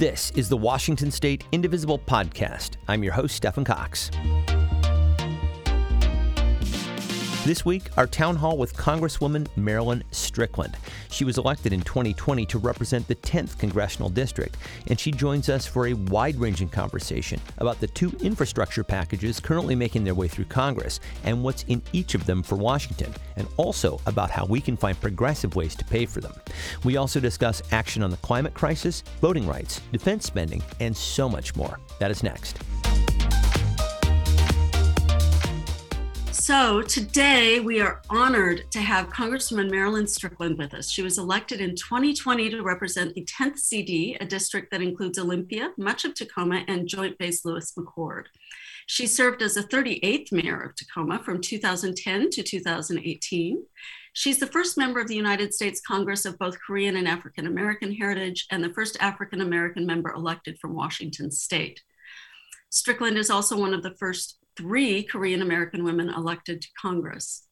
This is the Washington State Indivisible Podcast. I'm your host, Stephen Cox. This week, our town hall with Congresswoman Marilyn Strickland. She was elected in 2020 to represent the 10th congressional district, and she joins us for a wide ranging conversation about the two infrastructure packages currently making their way through Congress and what's in each of them for Washington, and also about how we can find progressive ways to pay for them. We also discuss action on the climate crisis, voting rights, defense spending, and so much more. That is next. So today we are honored to have Congresswoman Marilyn Strickland with us. She was elected in 2020 to represent the 10th CD, a district that includes Olympia, much of Tacoma, and Joint Base Lewis McChord. She served as the 38th mayor of Tacoma from 2010 to 2018. She's the first member of the United States Congress of both Korean and African American heritage, and the first African American member elected from Washington state. Strickland is also one of the first three Korean American women elected to Congress.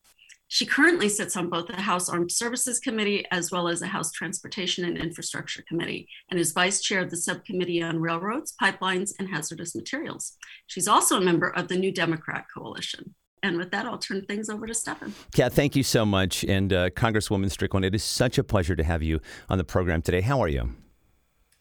She currently sits on both the House Armed Services Committee as well as the House Transportation and Infrastructure Committee and is vice chair of the Subcommittee on Railroads, Pipelines, and Hazardous Materials. She's also a member of the New Democrat Coalition. And with that, I'll turn things over to Stephen. Kat, thank you so much. And uh, Congresswoman Strickland, it is such a pleasure to have you on the program today. How are you?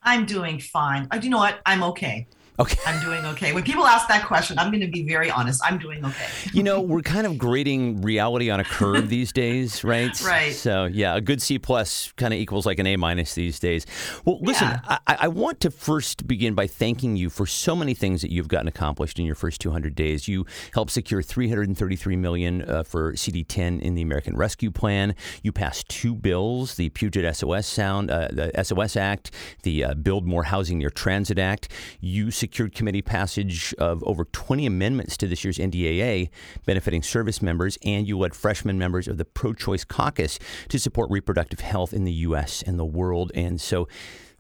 I'm doing fine. Uh, you know what? I'm okay. Okay. I'm doing okay. When people ask that question, I'm going to be very honest. I'm doing okay. you know, we're kind of grading reality on a curve these days, right? Right. So yeah, a good C plus kind of equals like an A minus these days. Well, listen, Yeah. I, I want to first begin by thanking you for so many things that you've gotten accomplished in your first 200 days. You helped secure 333 million uh, for CD10 in the American Rescue Plan. You passed two bills: the Puget SOS Sound, uh, the SOS Act, the uh, Build More Housing Near Transit Act. You secured committee passage of over 20 amendments to this year's NDAA benefiting service members, and you led freshman members of the pro choice caucus to support reproductive health in the U.S. and the world. And so,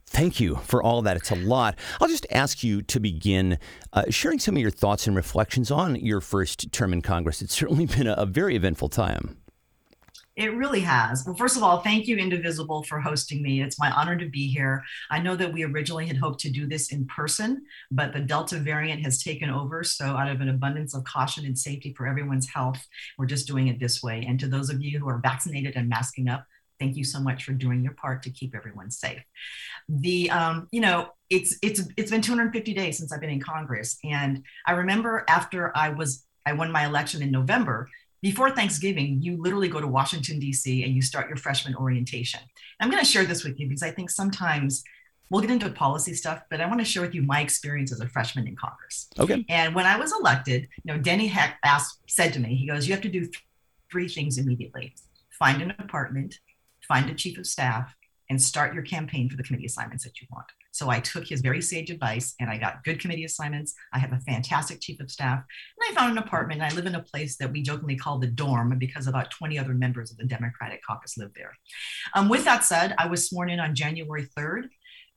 Thank you for all that. It's a lot. I'll just ask you to begin uh, sharing some of your thoughts and reflections on your first term in Congress. It's certainly been a, a very eventful time. It really has. Well, first of all, thank you, Indivisible, for hosting me. It's my honor to be here. I know that we originally had hoped to do this in person, but the Delta variant has taken over. So, out of an abundance of caution and safety for everyone's health, we're just doing it this way. And to those of you who are vaccinated and masking up, thank you so much for doing your part to keep everyone safe. The, um, you know, it's it's it's been 250 days since I've been in Congress, and I remember after I was I won my election in November before Thanksgiving, you literally go to Washington, D.C., and you start your freshman orientation. I'm going to share this with you because I think sometimes we'll get into policy stuff, but I want to share with you my experience as a freshman in Congress. Okay. And when I was elected, you know, Denny Heck asked, said to me, he goes, You have to do th- three things immediately find an apartment, find a chief of staff, and start your campaign for the committee assignments that you want. So I took his very sage advice and I got good committee assignments. I have a fantastic chief of staff. And I found an apartment. And I live in a place that we jokingly call the dorm because about 20 other members of the Democratic caucus live there. Um, with that said, I was sworn in on January 3rd.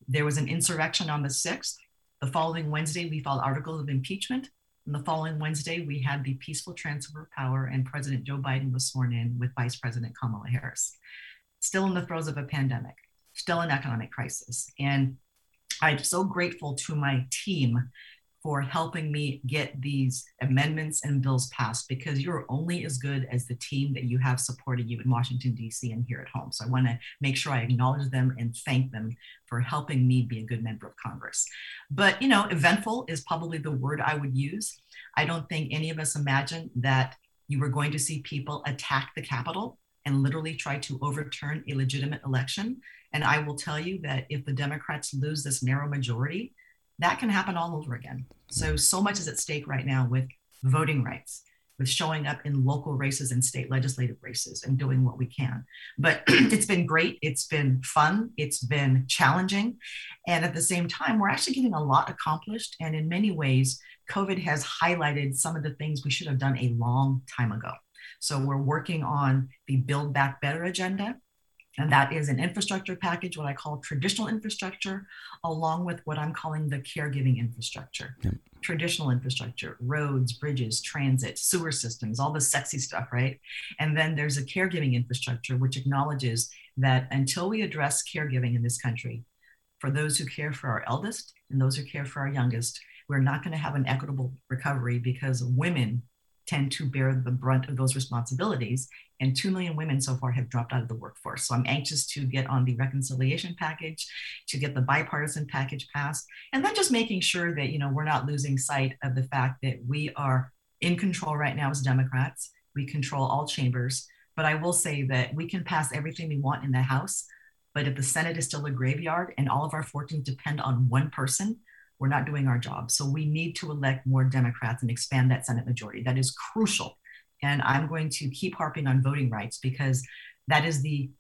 There was an insurrection on the 6th. The following Wednesday, we filed articles of impeachment. And the following Wednesday, we had the peaceful transfer of power, and President Joe Biden was sworn in with Vice President Kamala Harris. Still in the throes of a pandemic, still an economic crisis. And I'm so grateful to my team for helping me get these amendments and bills passed because you're only as good as the team that you have supporting you in Washington, D.C. and here at home. So I want to make sure I acknowledge them and thank them for helping me be a good member of Congress. But, you know, eventful is probably the word I would use. I don't think any of us imagined that you were going to see people attack the Capitol and literally try to overturn a legitimate election. And I will tell you that if the Democrats lose this narrow majority, that can happen all over again. So, so much is at stake right now with voting rights, with showing up in local races and state legislative races and doing what we can. But it's been great. It's been fun. It's been challenging. And at the same time, we're actually getting a lot accomplished. And in many ways, COVID has highlighted some of the things we should have done a long time ago. So we're working on the Build Back Better agenda. And that is an infrastructure package, what I call traditional infrastructure, along with what I'm calling the caregiving infrastructure. Yep. Traditional infrastructure, roads, bridges, transit, sewer systems, all the sexy stuff, right? And then there's a caregiving infrastructure, which acknowledges that until we address caregiving in this country, for those who care for our eldest and those who care for our youngest, we're not going to have an equitable recovery because women tend to bear the brunt of those responsibilities. And 2 million women so far have dropped out of the workforce. So I'm anxious to get on the reconciliation package, to get the bipartisan package passed, and then just making sure that, you know, we're not losing sight of the fact that we are in control right now as Democrats. We control all chambers. But I will say that we can pass everything we want in the House. But if the Senate is still a graveyard and all of our fortunes depend on one person, we're not doing our job. So we need to elect more Democrats and expand that Senate majority. That is crucial. And I'm going to keep harping on voting rights because that is the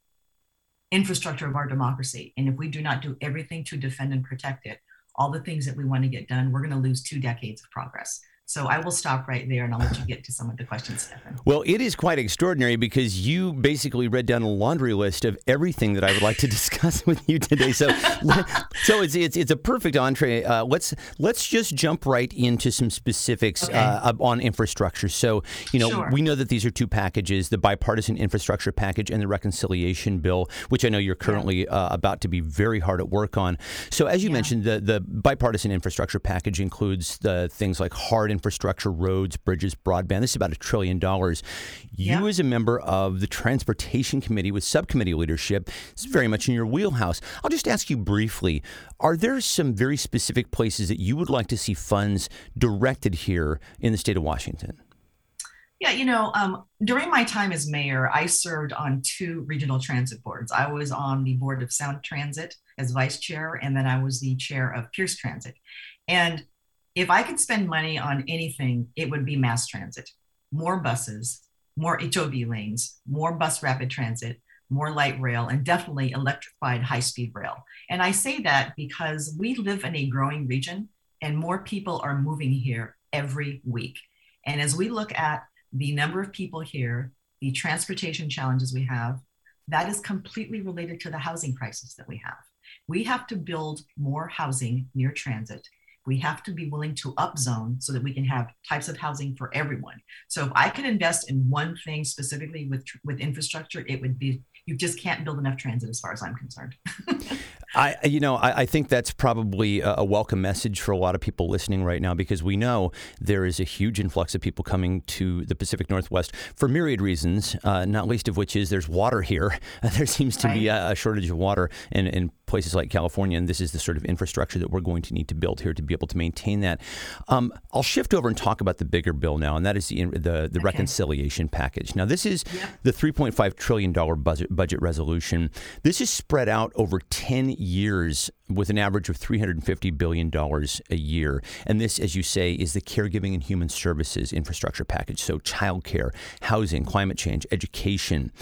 infrastructure of our democracy. And if we do not do everything to defend and protect it, all the things that we want to get done, we're going to lose two decades of progress. So I will stop right there and I'll let you get to some of the questions, Stephen. Well, it is quite extraordinary because you basically read down a laundry list of everything that I would like to discuss with you today. So, so it's, it's it's a perfect entree. Uh, let's let's just jump right into some specifics okay. uh, on infrastructure. So, you know, sure. we know that these are two packages: the bipartisan infrastructure package and the reconciliation bill, which I know you're currently yeah. uh, about to be very hard at work on. So, as you yeah. mentioned, the the bipartisan infrastructure package includes the things like hard infrastructure, roads, bridges, broadband. This is about a trillion dollars. You, yeah. as a member of the Transportation Committee with subcommittee leadership, this is very much in your wheelhouse. I'll just ask you briefly are there some very specific places that you would like to see funds directed here in the state of Washington? Yeah, you know, um, during my time as mayor, I served on two regional transit boards. I was on the board of Sound Transit as vice chair, and then I was the chair of Pierce Transit. And if I could spend money on anything, it would be mass transit, more buses, more HOV lanes, more bus rapid transit, more light rail, and definitely electrified high speed rail. And I say that because we live in a growing region and more people are moving here every week. And as we look at the number of people here, the transportation challenges we have, that is completely related to the housing crisis that we have. We have to build more housing near transit we have to be willing to upzone so that we can have types of housing for everyone. So if I could invest in one thing specifically with with infrastructure, it would be you just can't build enough transit as far as I'm concerned. I, you know, I, I, think that's probably a, a, welcome message for a lot of people listening right now because we know there is a huge influx of people coming to the Pacific Northwest for myriad reasons, uh, not least of which is there's water here. there seems to right. be a, a, shortage of water in, in places like California, and this is the sort of infrastructure that we're going to need to build here to be able to maintain that. Um, I'll shift over and talk about the bigger bill now, and that is the the, the okay. reconciliation package. Now, this is the 3.5 trillion dollar budget budget resolution. This is spread out over 10 years with an average of $350 billion a year. And this, as you say, is the caregiving and human services infrastructure package. So, childcare, housing, climate change, education.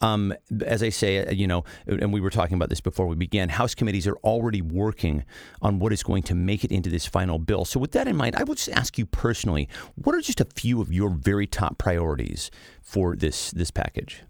Um, as I say, uh, you know, and we were talking about this before we began, House committees are already working on what is going to make it into this final bill. So, with that in mind, I would just ask you personally what are just a few of your very top priorities for this, this package?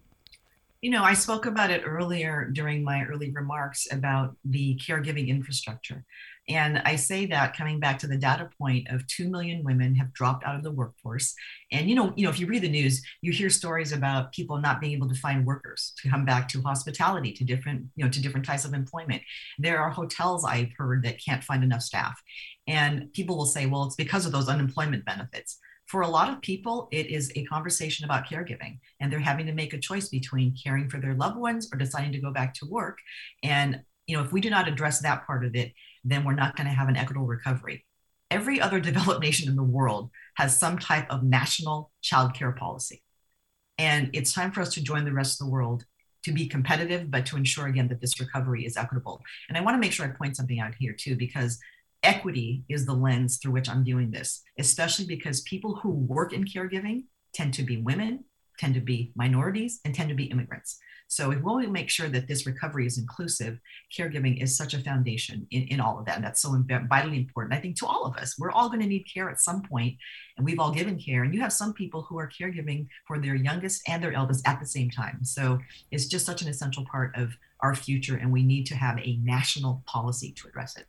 You know, I spoke about it earlier during my early remarks about the caregiving infrastructure. And I say that coming back to the data point of 2 million women have dropped out of the workforce. And you know, you know, if you read the news, you hear stories about people not being able to find workers to come back to hospitality, to different, you know, to different types of employment. There are hotels I've heard that can't find enough staff. And people will say, well, it's because of those unemployment benefits for a lot of people, it is a conversation about caregiving, and they're having to make a choice between caring for their loved ones or deciding to go back to work. And you know, if we do not address that part of it, then we're not going to have an equitable recovery. Every other developed nation in the world has some type of national child care policy. And it's time for us to join the rest of the world to be competitive, but to ensure again that this recovery is equitable. And I want to make sure I point something out here too, because equity is the lens through which I'm viewing this, especially because people who work in caregiving tend to be women, tend to be minorities, and tend to be immigrants. So if we want to make sure that this recovery is inclusive, caregiving is such a foundation in, in all of that. And that's so vitally important, I think, to all of us. We're all going to need care at some and we've all given care. And you have some people who are caregiving for their youngest and their eldest at the same time. So it's just such an essential part of our future, and we need to have a national policy to address it.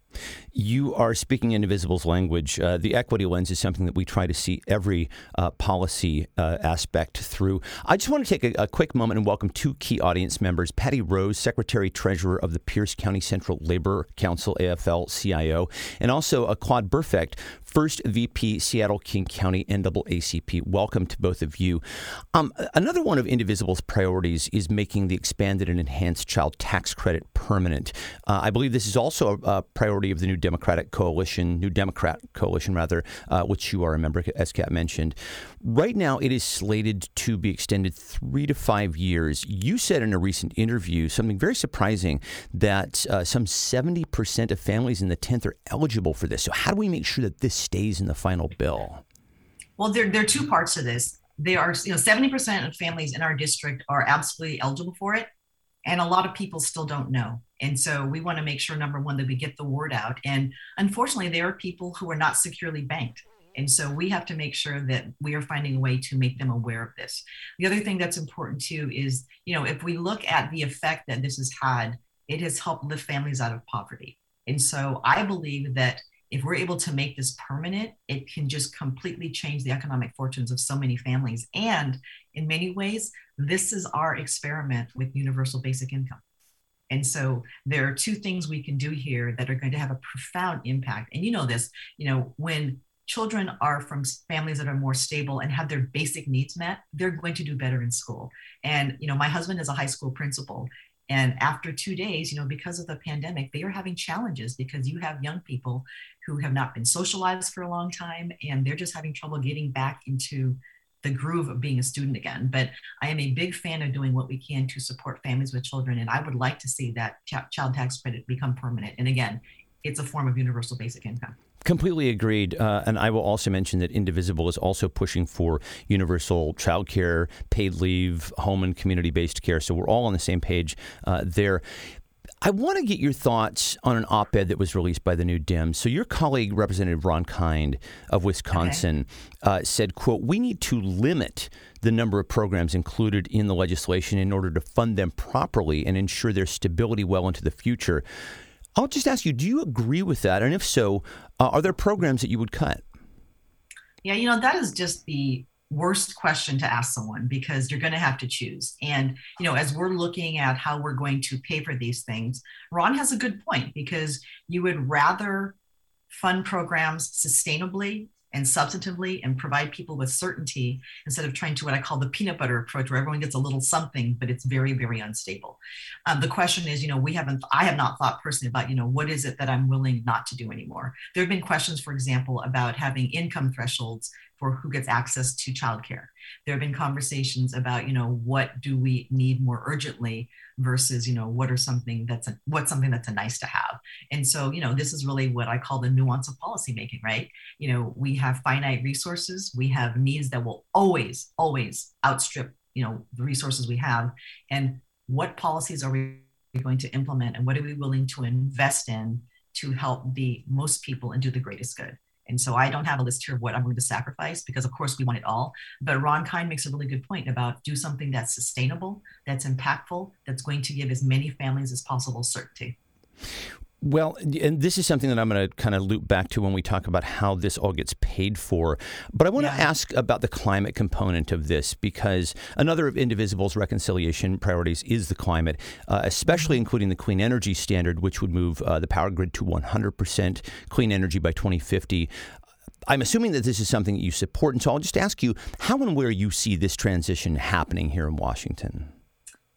You are speaking Indivisible's language. Uh, the equity lens is something that we try to see every uh, policy uh, aspect through. I just want to take a, a, quick moment and welcome two key audience members Patty Rose, Secretary Treasurer of the Pierce County Central Labor Council, AFL CIO, and also a Quad Burfect, First VP, Seattle King County NAACP. Welcome to both of you. Um, another one of Indivisible's priorities is making the expanded and enhanced child tax credit permanent. Uh, I believe this is also a, a, priority of the New Democratic Coalition, New Democrat Coalition, rather, uh, which you are a member, as Kat mentioned. Right now, it is slated to be extended three to five years. You said in a recent interview something very surprising that uh, some 70% of families in the 10th are eligible for this. So, how do we make sure that this stays in the final bill? Well, there, there are two parts to this. There are, you know, 70% of families in our district are absolutely eligible for it. And a lot of people still don't know. And so we want to make sure, number one, that we get the word out. And unfortunately, there are people who are not securely banked. And so we have to make sure that we are finding a way to make them aware of this. The other thing that's important too is, you know, if we look at the effect that this has had, it has helped lift families out of poverty. And so I believe that if we're able to make this permanent, it can just completely change the economic fortunes of so many families. And in many ways, this is our experiment with universal basic income. And so there are two things we can do here that are going to have a profound impact. And you know this, you know, when children are from families that are more stable and have their basic needs met, they're going to do better in school. And you know, my husband is a high school principal, and after two days, you know, because of the pandemic, they are having challenges because you have young people who have not been socialized for a long time and they're just having trouble getting back into the groove of being a student again. But I am a big fan of doing what we can to support families with children. And I would like to see that ch- child tax credit become permanent. And again, it's a form of universal basic income. Completely agreed. Uh, and I will also mention that Indivisible is also pushing for universal childcare, paid leave, home and community based care. So we're all on the same page uh, there. I want to get your thoughts on an op ed that was released by the New Dems. So, your colleague, Representative Ron Kind of Wisconsin, okay. uh, said, quote, we need to limit the number of programs included in the legislation in order to fund them properly and ensure their stability well into the future. I'll just ask you, do you agree with that? And if so, uh, are there programs that you would cut? Yeah, you know, that is just the worst question to ask someone because you're going to have to choose. And, you know, as we're looking at how we're going to pay for these things, Ron has a good point because you would rather fund programs sustainably and substantively and provide people with certainty instead of trying to what I call the peanut butter approach, where everyone gets a little something, but it's very, very unstable. Um, the question is, you know, we haven't, I have not thought personally about, you know, what is it that I'm willing not to do anymore? There have been questions, for example, about having income thresholds for who gets access to childcare. There have been conversations about, you know, what do we need more urgently versus, you know, what are something that's a, what's something that's a nice to have. And so, you know, this is really what I call the nuance of policymaking, right? You know, we have finite resources, we have needs that will always, always outstrip, you know, the resources we have. And what policies are we going to implement and what are we willing to invest in to help the most people and do the greatest good? And so I don't have a list here of what I'm going to sacrifice because, of course, we want it all. But Ron Kind makes a really good point about do something that's sustainable, that's impactful, that's going to give as many families as possible certainty. Well, and this is something that I'm going to kind of loop back to when we talk about how this all gets paid for. But I want yeah. to ask about the climate component of this because another of Indivisible's reconciliation priorities is the climate, uh, especially mm-hmm. including the clean energy standard, which would move uh, the power grid to 100% clean energy by 2050. I'm assuming that this is something that you support. And so I'll just ask you how and where you see this transition happening here in Washington.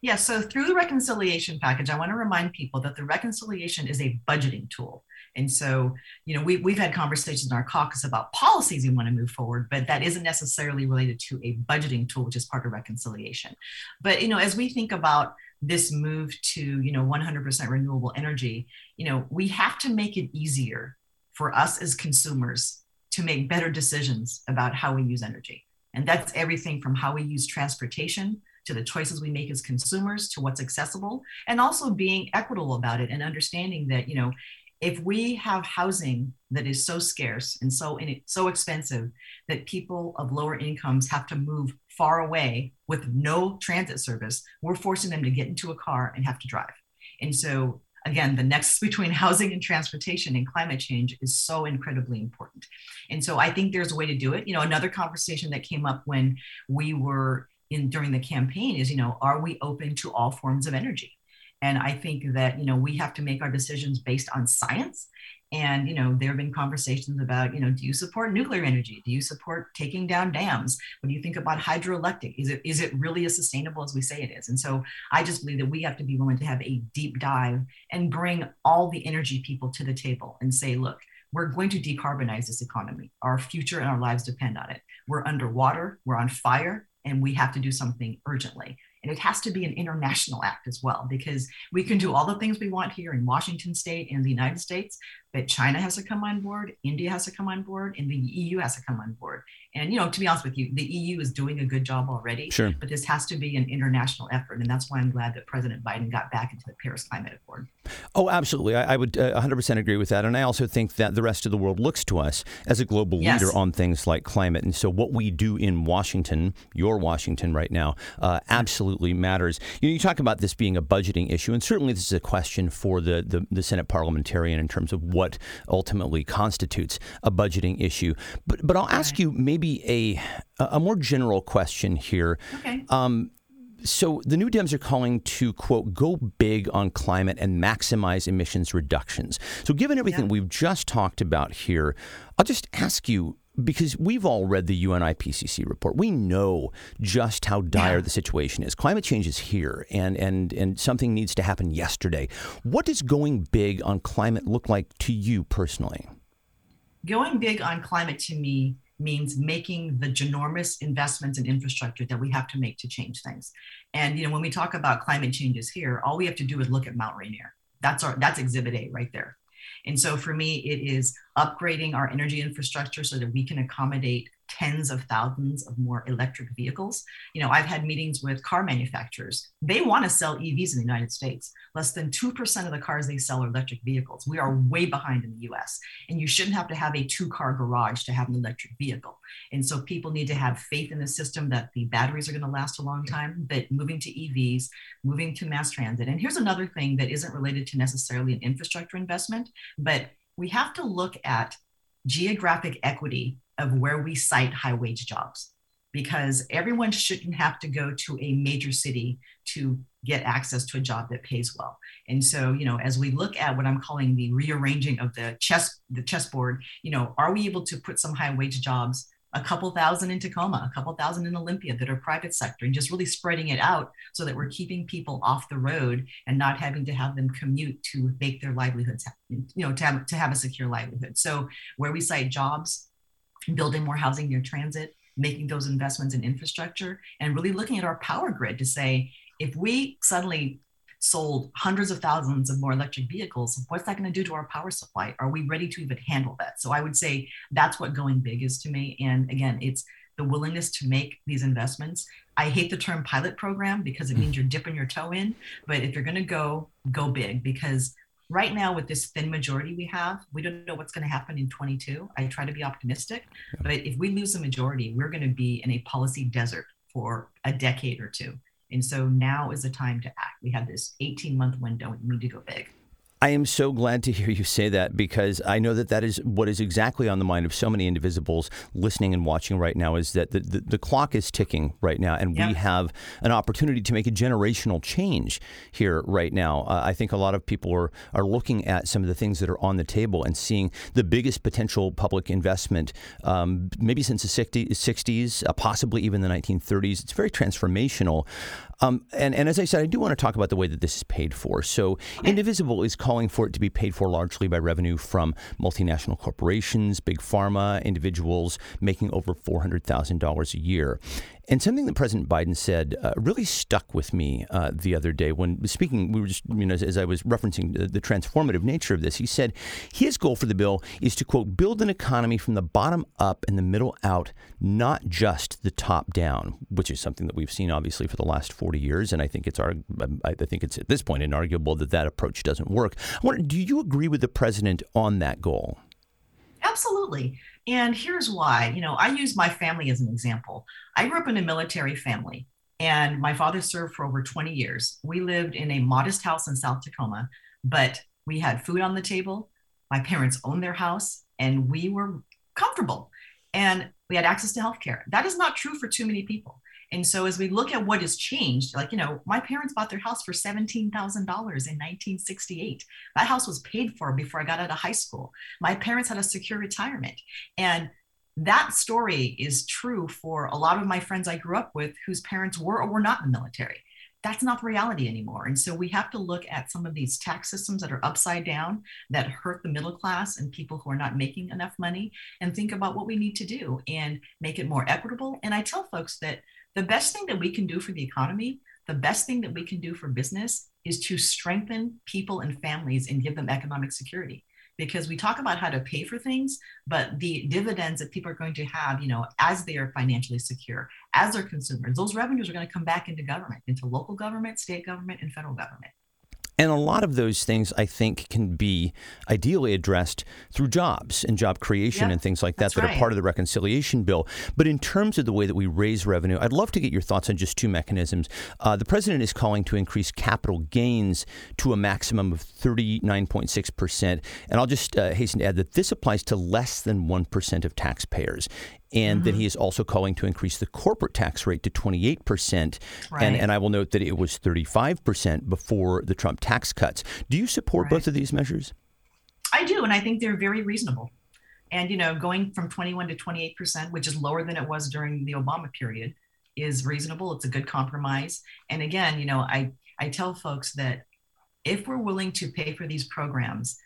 Yeah, so through the reconciliation package, I want to remind people that the reconciliation is a budgeting tool. And so, you know, we, we've had conversations in our caucus about policies we want to move forward, but that isn't necessarily related to a budgeting tool, which is part of reconciliation. But, you know, as we think about this move to, you know, 100% renewable energy, you know, we have to make it easier for us as consumers to make better decisions about how we use energy. And that's everything from how we use transportation to the choices we make as consumers to what's accessible and also being equitable about it and understanding that you know if we have housing that is so scarce and so in so expensive that people of lower incomes have to move far away with no transit service, we're forcing them to get into a car and have to drive. And so again, the nexus between housing and transportation and climate change is so incredibly important. And so I think there's a way to do it. You know, another conversation that came up when we were in during the campaign is, you know, are we open to all forms of energy? And I think that, you know, we have to make our decisions based on science. And, you know, there have been conversations about, you know, do you support nuclear energy? Do you support taking down dams? What do you think about hydroelectric? Is it is it really as sustainable as we say it is? And so I just believe that we have to be willing to have a deep dive and bring all the energy people to the table and say, look, we're going to decarbonize this economy. Our future and our lives depend on it. We're underwater, we're on fire, and we have to do something urgently. And it has to be an international act as well, because we can do all the things we want here in Washington state and the United States, but China has to come on board, India has to come on board, and the EU has to come on board. And, you know, to be honest with you, the EU is doing a good job already, sure. but this has to be an international effort. And that's why I'm glad that President Biden got back into the Paris Climate Accord. Oh, absolutely. I, I would uh, 100% agree with that. And I also think that the rest of the world looks to us as a global Yes. leader on things like climate. And so what we do in Washington, your Washington right now, uh, absolutely matters. You, know, you talk about this being a budgeting issue, and certainly this is a question for the, the, the Senate parliamentarian in terms of what ultimately constitutes a budgeting issue. But, but I'll ask Right. you maybe a, a more general question here. Okay. Um, so the New Dems are calling to quote go big on climate and maximize emissions reductions. So given everything Yeah. we've just talked about here, I'll just ask you because we've all read the UN IPCC report. We know just how dire Yeah. the situation is. Climate change is here and and and something needs to happen yesterday. What does going big on climate look like to you personally? going big on climate to me means making the ginormous investments in infrastructure that we have to make to change things. And you know, when we talk about climate changes here, all we have to do is look at Mount Rainier. That's our that's exhibit A right there. And so for me, it is upgrading our energy infrastructure so that we can accommodate tens of thousands of more electric vehicles. You know, I've had meetings with car manufacturers. They want to sell EVs in the United States. Less than 2% of the cars they sell are electric vehicles. We are way behind in the US. And you shouldn't have to have a two car garage to have an electric vehicle. And so people need to have faith in the system that the batteries are going to last a long time, but moving to EVs, moving to mass transit. And here's another thing that isn't related to necessarily an infrastructure investment, but we have to look at geographic equity of where we site high wage jobs because everyone shouldn't have to go to a major city to get access to a job that pays well. And so, you know, as we look at what I'm calling the rearranging of the chess the chessboard, you know, are we able to put some high wage jobs a couple thousand in Tacoma, a couple thousand in Olympia that are private sector, and just really spreading it out so that we're keeping people off the road and not having to have them commute to make their livelihoods, happen, you know, to have, to have a secure livelihood. So where we site jobs, building more housing near transit, making those investments in infrastructure, and really looking at our power grid to say, if we suddenly sold hundreds of thousands of more electric vehicles, what's that going to do to our power supply? Are we ready to even handle that? So I would say that's what going big is to me. And again, it's the willingness to make these investments. I hate the term pilot program because it hmm. means you're dipping your toe in, but if you're going to go, go big because right now with this thin majority we have, we don't know what's going to happen in 22. I try to be optimistic, but if we lose the majority, we're going to be in a policy desert for a decade or two. And so now is the time to act. We have this 18 month window we need to go big. I am so glad to hear you say that because I know that that is what is exactly on the mind of so many indivisibles listening and watching right now is that the, the, the clock is ticking right now and Yeah. we have an opportunity to make a generational change here right now. Uh, I think a lot of people are, are looking at some of the things that are on the table and seeing the biggest potential public investment um, maybe since the 60, 60s, uh, possibly even the 1930s. It's very transformational. Um, and, and as I said, I do want to talk about the way that this is paid for. So, Indivisible is calling for it to be paid for largely by revenue from multinational corporations, big pharma, individuals making over $400,000 a year. And something that President Biden said uh, really stuck with me uh, the other day when speaking. We were just, you know, as, as I was referencing the, the, transformative nature of this, he said his goal for the bill is to quote build an economy from the bottom up and the middle out, not just the top down, which is something that we've seen obviously for the last forty years. And I think it's our, I think it's at this point inarguable that that approach doesn't work. I wonder, do you agree with the president on that goal? Absolutely. And here's why. You know, I use my family as an example. I grew up in a military family, and my father served for over 20 years. We lived in a modest house in South Tacoma, but we had food on the table. My parents owned their house, and we were comfortable. And we had access to healthcare. That is not true for too many people. And so as we look at what has changed, like, you know, my parents bought their house for $17,000 in 1968. That house was paid for before I got out of high school. My parents had a secure retirement. And that story is true for a lot of my friends I grew up with whose parents were or were not in the military. That's not the reality anymore. And so we have to look at some of these tax systems that are upside down that hurt the middle class and people who are not making enough money and think about what we need to do and make it more equitable. And I tell folks that the best thing that we can do for the economy, the best thing that we can do for business is to strengthen people and families and give them economic security. Because we talk about how to pay for things, but the dividends that people are going to have, you know, as they are financially secure, as they're consumers, those revenues are going to come back into government, into local government, state government, and federal government. And a lot of those things, I think, can be ideally addressed through jobs and job creation yeah, and things like that that right. are part of the reconciliation bill. But in terms of the way that we raise revenue, I'd love to get your thoughts on just two mechanisms. Uh, the president is calling to increase capital gains to a maximum of 39.6%. And I'll just uh, hasten to add that this applies to less than 1% of taxpayers and mm-hmm. that he is also calling to increase the corporate tax rate to 28%. Right. And, and I will note that it was 35% before the Trump tax cuts. Do you support right. both of these measures? I do, and I think they're very reasonable. And you know, going from 21 to 28%, which is lower than it was during the Obama period, is reasonable. It's a good compromise. And again, you know, I I tell folks that if we're willing to pay for these programs,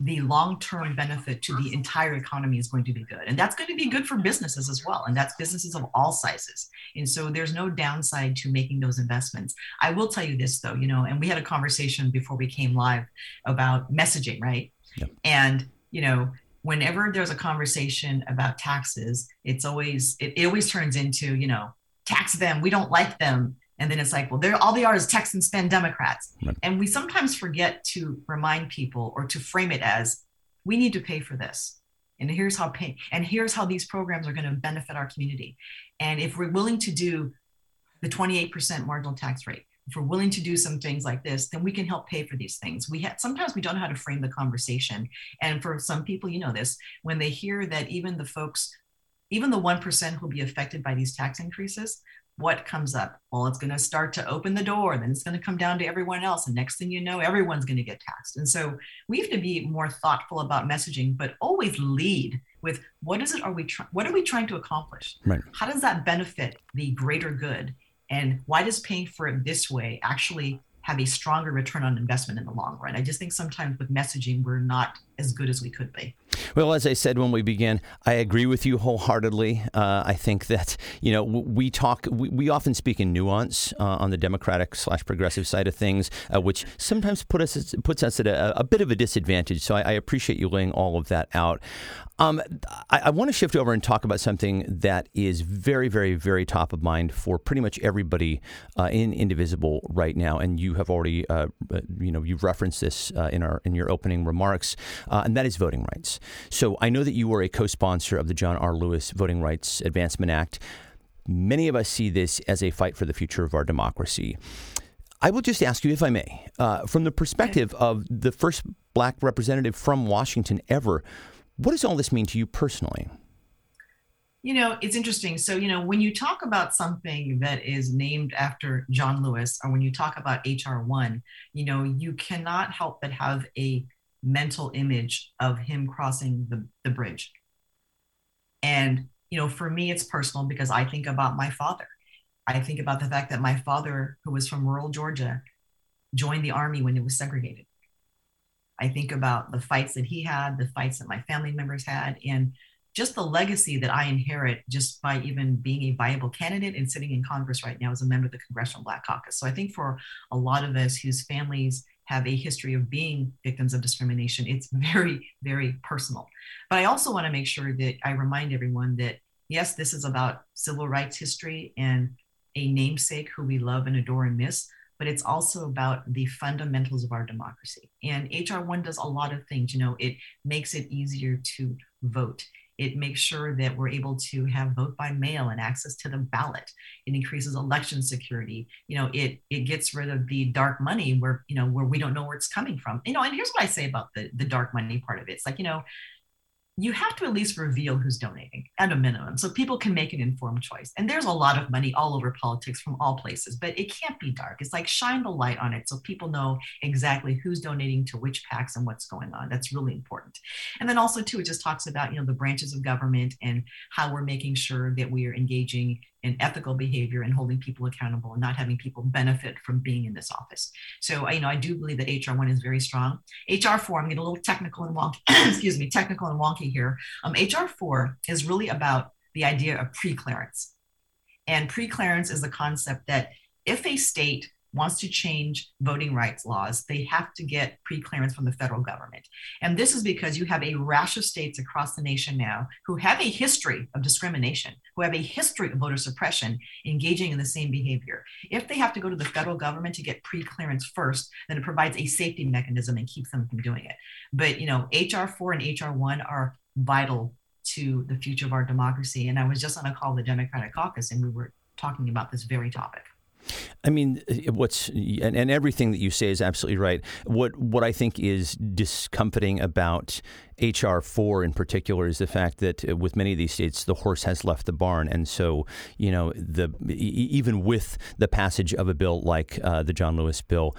the long-term benefit to the entire economy is going to be good. And that's going to be good for businesses as well and that's businesses of all sizes. And so there's no downside to making those investments. I will tell you this though you know and we had a conversation before we came live about messaging right? Yep. and you know whenever there's a conversation about taxes it's always it, it always turns into you know tax them we don't like them and then it's like, well, they're all they are is text and spend Democrats. Right. And we sometimes forget to remind people or to frame it as we need to pay for this. And here's how pay and here's how these programs are going to benefit our community. And if we're willing to do the 28% marginal tax rate, if we're willing to do some things like this, then we can help pay for these things. We have sometimes we don't know how to frame the conversation. And for some people, you know this, when they hear that even the folks, even the 1% who'll be affected by these tax increases, what comes up? Well, it's going to start to open the door, then it's going to come down to everyone else. And next thing you know, everyone's going to get taxed. And so we have to be more thoughtful about messaging, but always lead with what is it are we trying what are we trying to accomplish? Right. How does that benefit the greater good? And why does paying for it this way actually have a stronger return on investment in the long run? I just think sometimes with messaging, we're not as good as we could be. Well, as I said when we began, I agree with you wholeheartedly. Uh, I think that you know we talk, we, we often speak in nuance uh, on the Democratic slash progressive side of things, uh, which sometimes put us puts us at a, a bit of a disadvantage. So I, I, appreciate you laying all of that out. Um, I, I want to shift over and talk about something that is very, very, very top of mind for pretty much everybody uh, in Indivisible right now, and you have already, uh, uh, you know, you've referenced this in our in your opening remarks uh, and that is voting rights. So I know that you were a co sponsor of the John R. Lewis Voting Rights Advancement Act. Many of us see this as a fight for the future of our democracy. I will just ask you, if I may, uh, from the perspective of the first black representative from Washington ever, what does all this mean to you personally? You know, it's interesting. So, you know, when you talk about something that is named after John Lewis, or when you talk about HR1, you know, you cannot help but have a mental image of him crossing the, the bridge. And, you know, for me, it's personal because I think about my father. I think about the fact that my father, who was from rural Georgia, joined the army when it was segregated. I think about the fights that he had, the fights that my family members had. And just the legacy that I inherit just by even being a viable candidate and sitting in Congress right now as a member of the Congressional Black Caucus. So I think for a lot of us whose families have a history of being victims of discrimination, it's very, very personal. But I also want to make sure that I remind everyone that yes, this is about civil rights history and a namesake who we love and adore and miss, but it's also about the fundamentals of our democracy. And HR 1 does a lot of things. You know, it makes it easier to vote. It makes sure that we're able to have vote by mail and access to the ballot. It increases election security. You know, it it gets rid of the dark money where you know where we don't know where it's coming from. You know, and here's what I say about the the dark money part of it. It's like you know, you have to at least reveal who's donating at a minimum so people can make an informed choice. And there's a lot of money all over politics from all places, but it can't be dark. It's like shine the light on it so people know exactly who's donating to which PACs and what's going on. That's really important. And then also too, it just talks about, you know, the branches of government and how we're making sure that we are engaging in ethical behavior and holding people accountable and not having people benefit from being in this office. So, you know, I do believe that HR one is very strong. HR four, I'm getting a little technical and wonky, excuse me, technical and wonky here. Um, HR four is really about the idea of pre-clearance. And pre-clearance is the concept that if a state wants to change voting rights laws, they have to get pre-clearance from the federal government. And this is because you have a rash of states across the nation now who have a history of discrimination, who have a history of voter suppression, engaging in the same behavior. If they have to go to the federal government to get pre-clearance first, then it provides a safety mechanism and keeps them from doing it. But you know, HR4 and HR1 are vital to the future of our democracy. And I was just on a call with the Democratic caucus and we were talking about this very topic. I mean, what's and, and, everything that you say is absolutely right. What what I think is discomforting about HR four in particular is the fact that uh, with many of these states, the horse has left the barn, and so you know the even with the passage of a bill like uh, the John Lewis bill,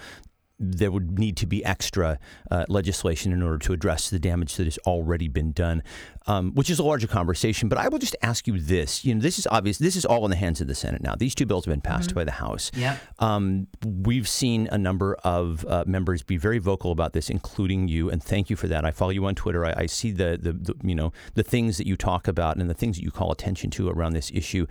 there would need to be extra uh, legislation in order to address the damage that has already been done, um, which is a larger conversation. But I will just ask you this: you know, this is obvious. This is all in the hands of the Senate now. These two bills have been passed mm-hmm. by the House. Yeah. Um, we've seen a number of uh, members be very vocal about this, including you, and thank you for that. I follow you on Twitter. I, I see the, the, the you know the things that you talk about and the things that you call attention to around this issue.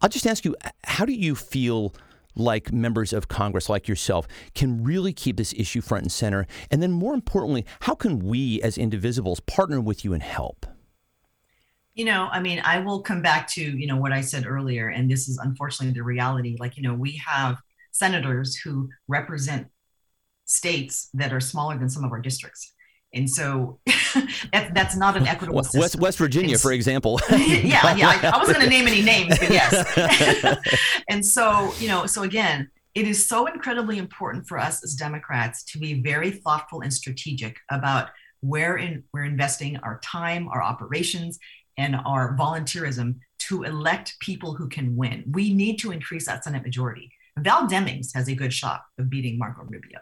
I'll just ask you: How do you feel? Like members of Congress, like yourself, can really keep this issue front and center? And then, more importantly, how can we as indivisibles partner with you and help? You know, I mean, I will come back to, you know, what I said earlier, and this is unfortunately the reality. Like, you know, we have senators who represent states that are smaller than some of our districts. And so that, that's not an equitable West, system. West Virginia, it's, for example. yeah, yeah. I, I wasn't going to name any names, but yes. and so, you know, so again, it is so incredibly important for us as Democrats to be very thoughtful and strategic about where in, we're investing our time, our operations, and our volunteerism to elect people who can win. We need to increase that Senate majority. Val Demings has a good shot of beating Marco Rubio.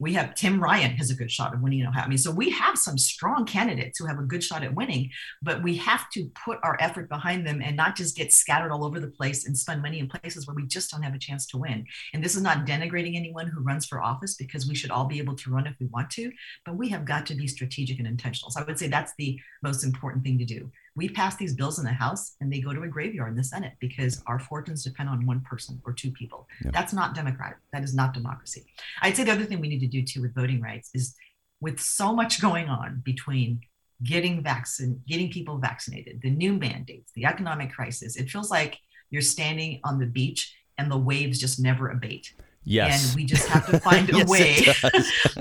We have Tim Ryan has a good shot of winning Ohio. I mean, so we have some strong candidates who have a good shot at winning, but we have to put our effort behind them and not just get scattered all over the place and spend money in places where we just don't have a chance to win. And this is not denigrating anyone who runs for office because we should all be able to run if we want to, but we have got to be strategic and intentional. So I would say that's the most important thing to do we pass these bills in the House and they go to a graveyard in the Senate because our fortunes depend on one person or two people. That's not democratic. That is not democracy. I'd say the other thing we need to do too with voting rights is with so much going on between getting vaccine, getting people vaccinated, the new mandates, the economic crisis, it feels like you're standing on the beach and the waves just never abate. Yes. And we just have to find a yes, way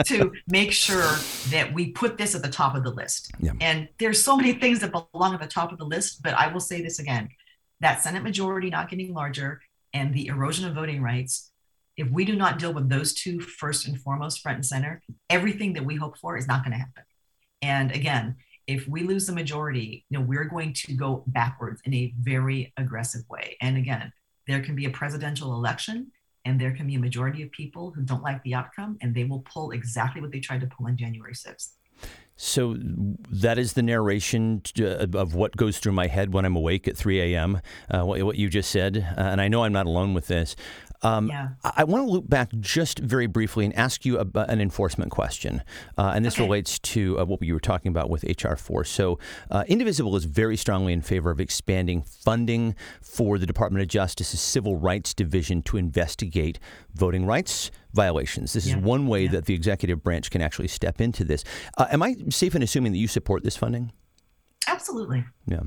to make sure that we put this at the top of the list. Yeah. And there's so many things that belong at the top of the list, but I will say this again that Senate majority not getting larger and the erosion of voting rights, if we do not deal with those two first and foremost, front and center, everything that we hope for is not going to happen. And again, if we lose the majority, you know, we're going to go backwards in a very aggressive way. And again, there can be a presidential election and there can be a majority of people who don't like the outcome and they will pull exactly what they tried to pull on January 6th. So that is the narration uh, of what goes through my head when I'm awake at 3 a.m. Uh, what, you just said, uh, and I know I'm not alone with this. Um, yeah. I, I want to loop back just very briefly and ask you a, an enforcement question. Uh, and this okay. relates to uh, what you were talking about with HR 4. So, uh, Indivisible is very strongly in favor of expanding funding for the Department of Justice's Civil Rights Division to investigate voting rights violations. This yeah. is one way yeah. that the executive branch can actually step into this. Uh, am I safe in assuming that you support this funding? Absolutely. Yeah.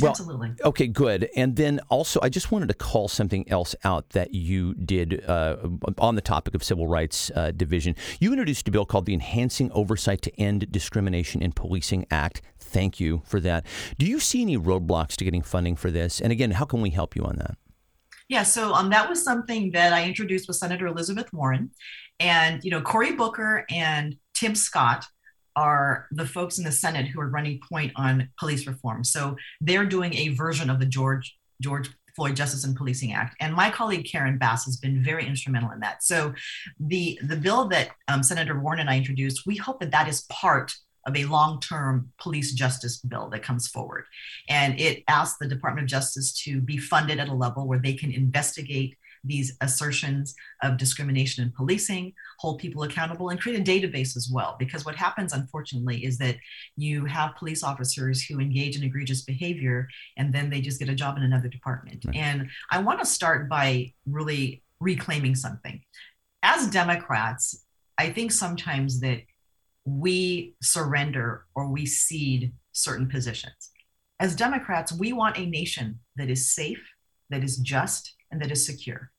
Well, Absolutely. Okay, good. And then also, I just wanted to call something else out that you did uh, on the topic of civil rights uh, division. You introduced a bill called the Enhancing Oversight to End Discrimination in Policing Act. Thank you for that. Do you see any roadblocks to getting funding for this? And again, how can we help you on that? Yeah, so um, that was something that I introduced with Senator Elizabeth Warren, and you know Cory Booker and Tim Scott are the folks in the Senate who are running point on police reform. So they're doing a version of the George George Floyd Justice and Policing Act, and my colleague Karen Bass has been very instrumental in that. So the the bill that um, Senator Warren and I introduced, we hope that that is part of a long-term police justice bill that comes forward, and it asks the Department of Justice to be funded at a level where they can investigate these assertions of discrimination and policing, hold people accountable, and create a database as well. Because what happens, unfortunately, is that you have police officers who engage in egregious behavior and then they just get a job in another department. Right. And I want to start by really reclaiming something. As Democrats, I think sometimes that we surrender or we cede certain positions. As Democrats, we want a nation that is safe, that is just, and that is secure.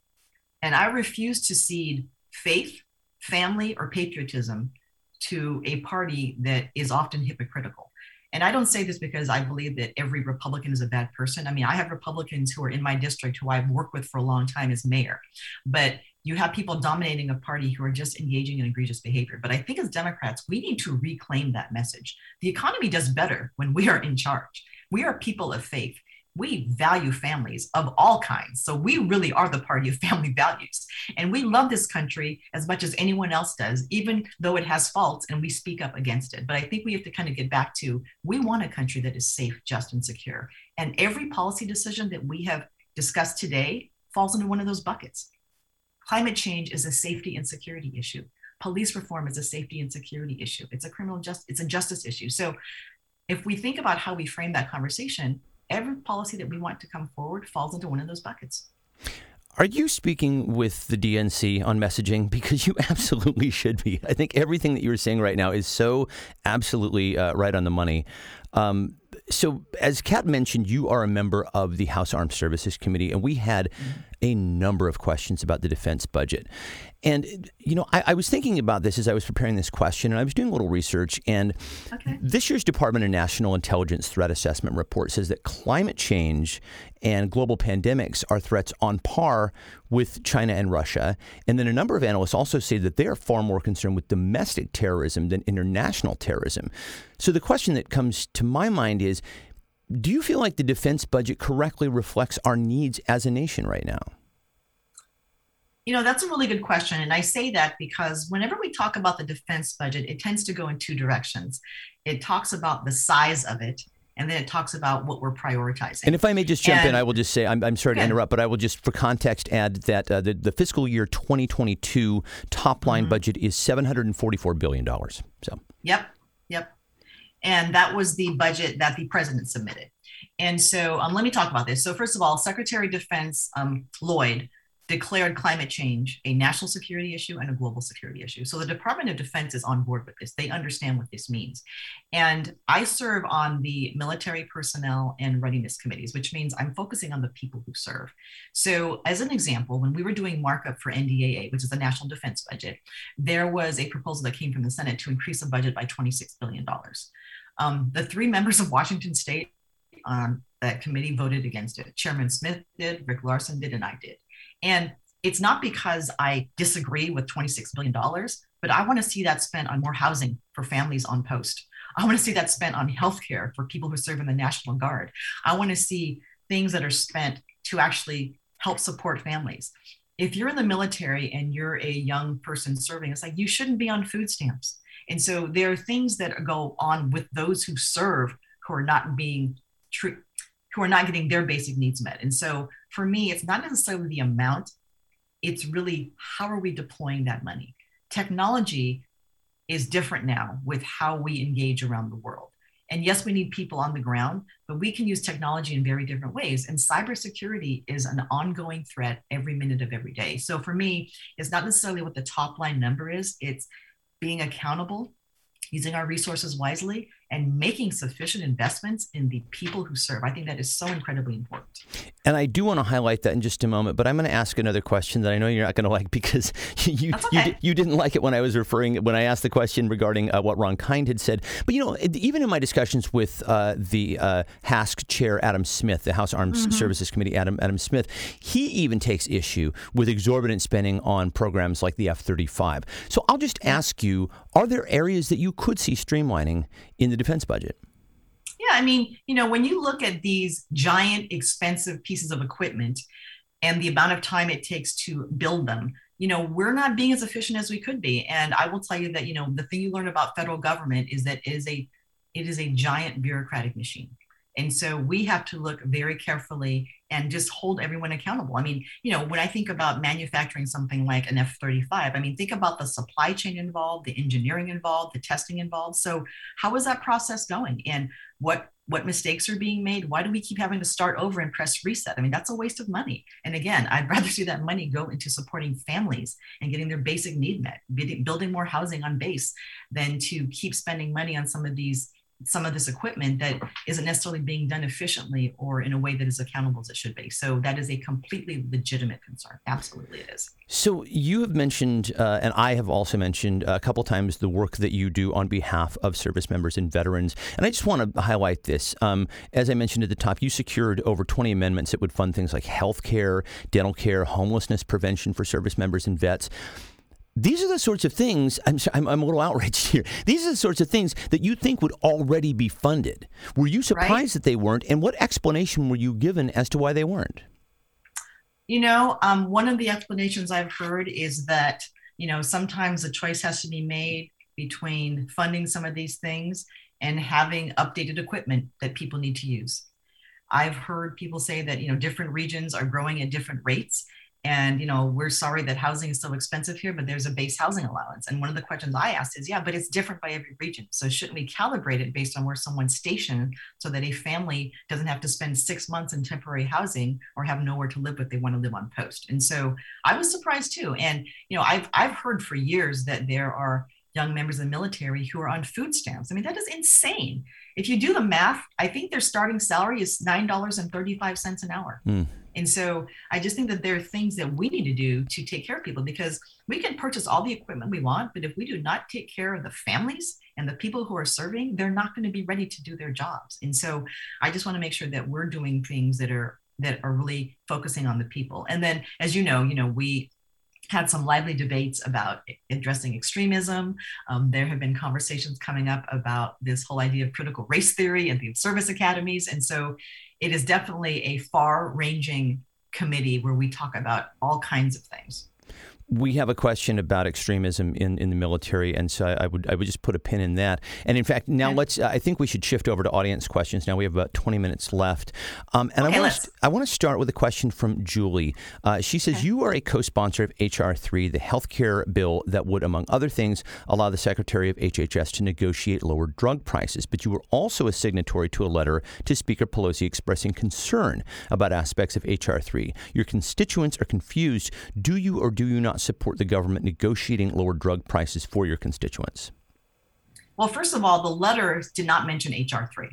And I refuse to cede faith, family, or patriotism to a party that is often hypocritical. And I don't say this because I believe that every Republican is a bad person. I mean, I have Republicans who are in my district who I've worked with for a long time as mayor, but you have people dominating a party who are just engaging in egregious behavior. But I think as Democrats, we need to reclaim that message. The economy does better when we are in charge. We are people of faith we value families of all kinds. So we really are the party of family values. And we love this country as much as anyone else does, even though it has faults and we speak up against it. But I think we have to kind of get back to we want a country that is safe, just, and secure. And every policy decision that we have discussed today falls into one of those buckets. Climate change is a safety and security issue. Police reform is a safety and security issue. It's a criminal justice, it's a justice issue. So if we think about how we frame that conversation, every policy that we want to come forward falls into one of those buckets. Are you speaking with the DNC on messaging? Because you absolutely should be. I think everything that you're saying right now is so absolutely uh, right on the money. Um, so, as Kat mentioned, you are a member of the House Armed Services Committee, and we had mm-hmm. a number of questions about the defense budget. And, you know, I, I, was thinking about this as I was preparing this question, and I was doing a little research. And okay. this year's Department of National Intelligence Threat Assessment report says that climate change and global pandemics are threats on par with China and Russia. And then a number of analysts also say that they are far more concerned with domestic terrorism than international terrorism. So the question that comes to my mind is do you feel like the defense budget correctly reflects our needs as a nation right now? You know, that's a really good question. And I say that because whenever we talk about the defense budget, it tends to go in two directions. It talks about the size of it, and then it talks about what we're prioritizing. And if I may just jump and, in, I will just say I'm, I'm sorry to interrupt, but I will just, for context, add that uh, the, the fiscal year 2022 top line mm-hmm. budget is $744 billion. So, yep, yep. And that was the budget that the president submitted. And so um, let me talk about this. So, first of all, Secretary of Defense um, Lloyd declared climate change a national security issue and a global security issue. So the Department of Defense is on board with this. They understand what this means. And I serve on the military personnel and readiness committees, which means I'm focusing on the people who serve. So, as an example, when we were doing markup for NDAA, which is the national defense budget, there was a proposal that came from the Senate to increase the budget by $26 billion. Um, the three members of Washington State on that committee voted against it. Chairman Smith did, Rick Larsen did, and I did. And it's not because I disagree with $26 billion, but I want to see that spent on more housing for families on post. I want to see that spent on healthcare for people who serve in the National Guard. I want to see things that are spent to actually help support families. If you're in the military and you're a young person serving, it's like you shouldn't be on food stamps. And so there are things that go on with those who serve who are not being treated who are not getting their basic needs met. And so for me, it's not necessarily the amount it's really how are we deploying that money? Technology is different now with how we engage around the world. And yes, we need people on the ground, but we can use technology in very different ways. And cybersecurity is an ongoing threat every minute of every day. So for me, it's not necessarily what the top line number is, it's being accountable, using our resources wisely, and making sufficient investments in the people who serve. I think that is so incredibly important. And I do want to highlight that in just a moment, but I'm going to ask another question that I know you're not going to like because you okay. you, you, didn't like it when I was referring when I asked the question regarding uh, what Ron Kind had said. But you know, even in my discussions with uh, the uh, HASC chair Adam Smith, the House Armed mm-hmm. Services Committee Adam Adam Smith, he even takes issue with exorbitant spending on programs like the F-35. So I'll just ask you: Are there areas that you could see streamlining in the defense budget? Yeah, I mean, you know, when you look at these giant, expensive pieces of equipment and the amount of time it takes to build them, you know, we're not being as efficient as we could be. And I will tell you that, you know, the thing you learn about federal government is that it is a it is a giant bureaucratic machine. And so we have to look very carefully and just hold everyone accountable. I mean, you know, when I think about manufacturing something like an F 35, I mean, think about the supply chain involved, the engineering involved, the testing involved. So, how is that process going? And what what mistakes are being made why do we keep having to start over and press reset i mean that's a waste of money and again i'd rather see that money go into supporting families and getting their basic need met building more housing on base than to keep spending money on some of these some of this equipment that isn't necessarily being done efficiently or in a way that is accountable as it should be. So that is a completely legitimate concern. Absolutely, it is. So you have mentioned, uh, and I have also mentioned a couple times the work that you do on behalf of service members and veterans. And I just want to highlight this. Um, as I mentioned at the top, you secured over 20 amendments that would fund things like health care, dental care, homelessness prevention for service members and vets. These are the sorts of things, I'm, I'm, I'm, a little outraged here. These are the sorts of things that you think would already be funded. Were you surprised right? that they weren't? And what explanation were you given as to why they weren't? You know, um, one of the explanations I've heard is that, you know, sometimes a choice has to be made between funding some of these things and having updated equipment that people need to use. I've heard people say that, you know, different regions are growing at different rates and you know we're sorry that housing is so expensive here but there's a base housing allowance and one of the questions i asked is yeah but it's different by every region so shouldn't we calibrate it based on where someone's stationed so that a family doesn't have to spend six months in temporary housing or have nowhere to live if they want to live on post and so i was surprised too and you know i've i've heard for years that there are young members of the military who are on food stamps. I mean, that is insane. If you do the math, I think their starting salary is $9.35 an hour. Mm. And so I just think that there are things that we need to do to take care of people because we can purchase all the equipment we want, but if we do not take care of the families and the people who are serving, they're not going to be ready to do their jobs. And so I just want to make sure that we're doing things that are that are really focusing on the people. And then as you know, you know, we had some lively debates about addressing extremism. Um, there have been conversations coming up about this whole idea of critical race theory and the service academies. And so it is definitely a far ranging committee where we talk about all kinds of things we have a question about extremism in, in the military, and so I, would I would just put a pin in that. And in fact, now okay. let's. I think we should shift over to audience questions. Now we have about twenty minutes left, um, and okay, I want to I want to start with a question from Julie. Uh, she says okay. you are a co-sponsor of HR three, the healthcare bill that would, among other things, allow the Secretary of HHS to negotiate lower drug prices. But you were also a signatory to a letter to Speaker Pelosi expressing concern about aspects of HR three. Your constituents are confused. Do you or do you not not support the government negotiating lower drug prices for your constituents? Well, first of all, the letter did not mention HR 3.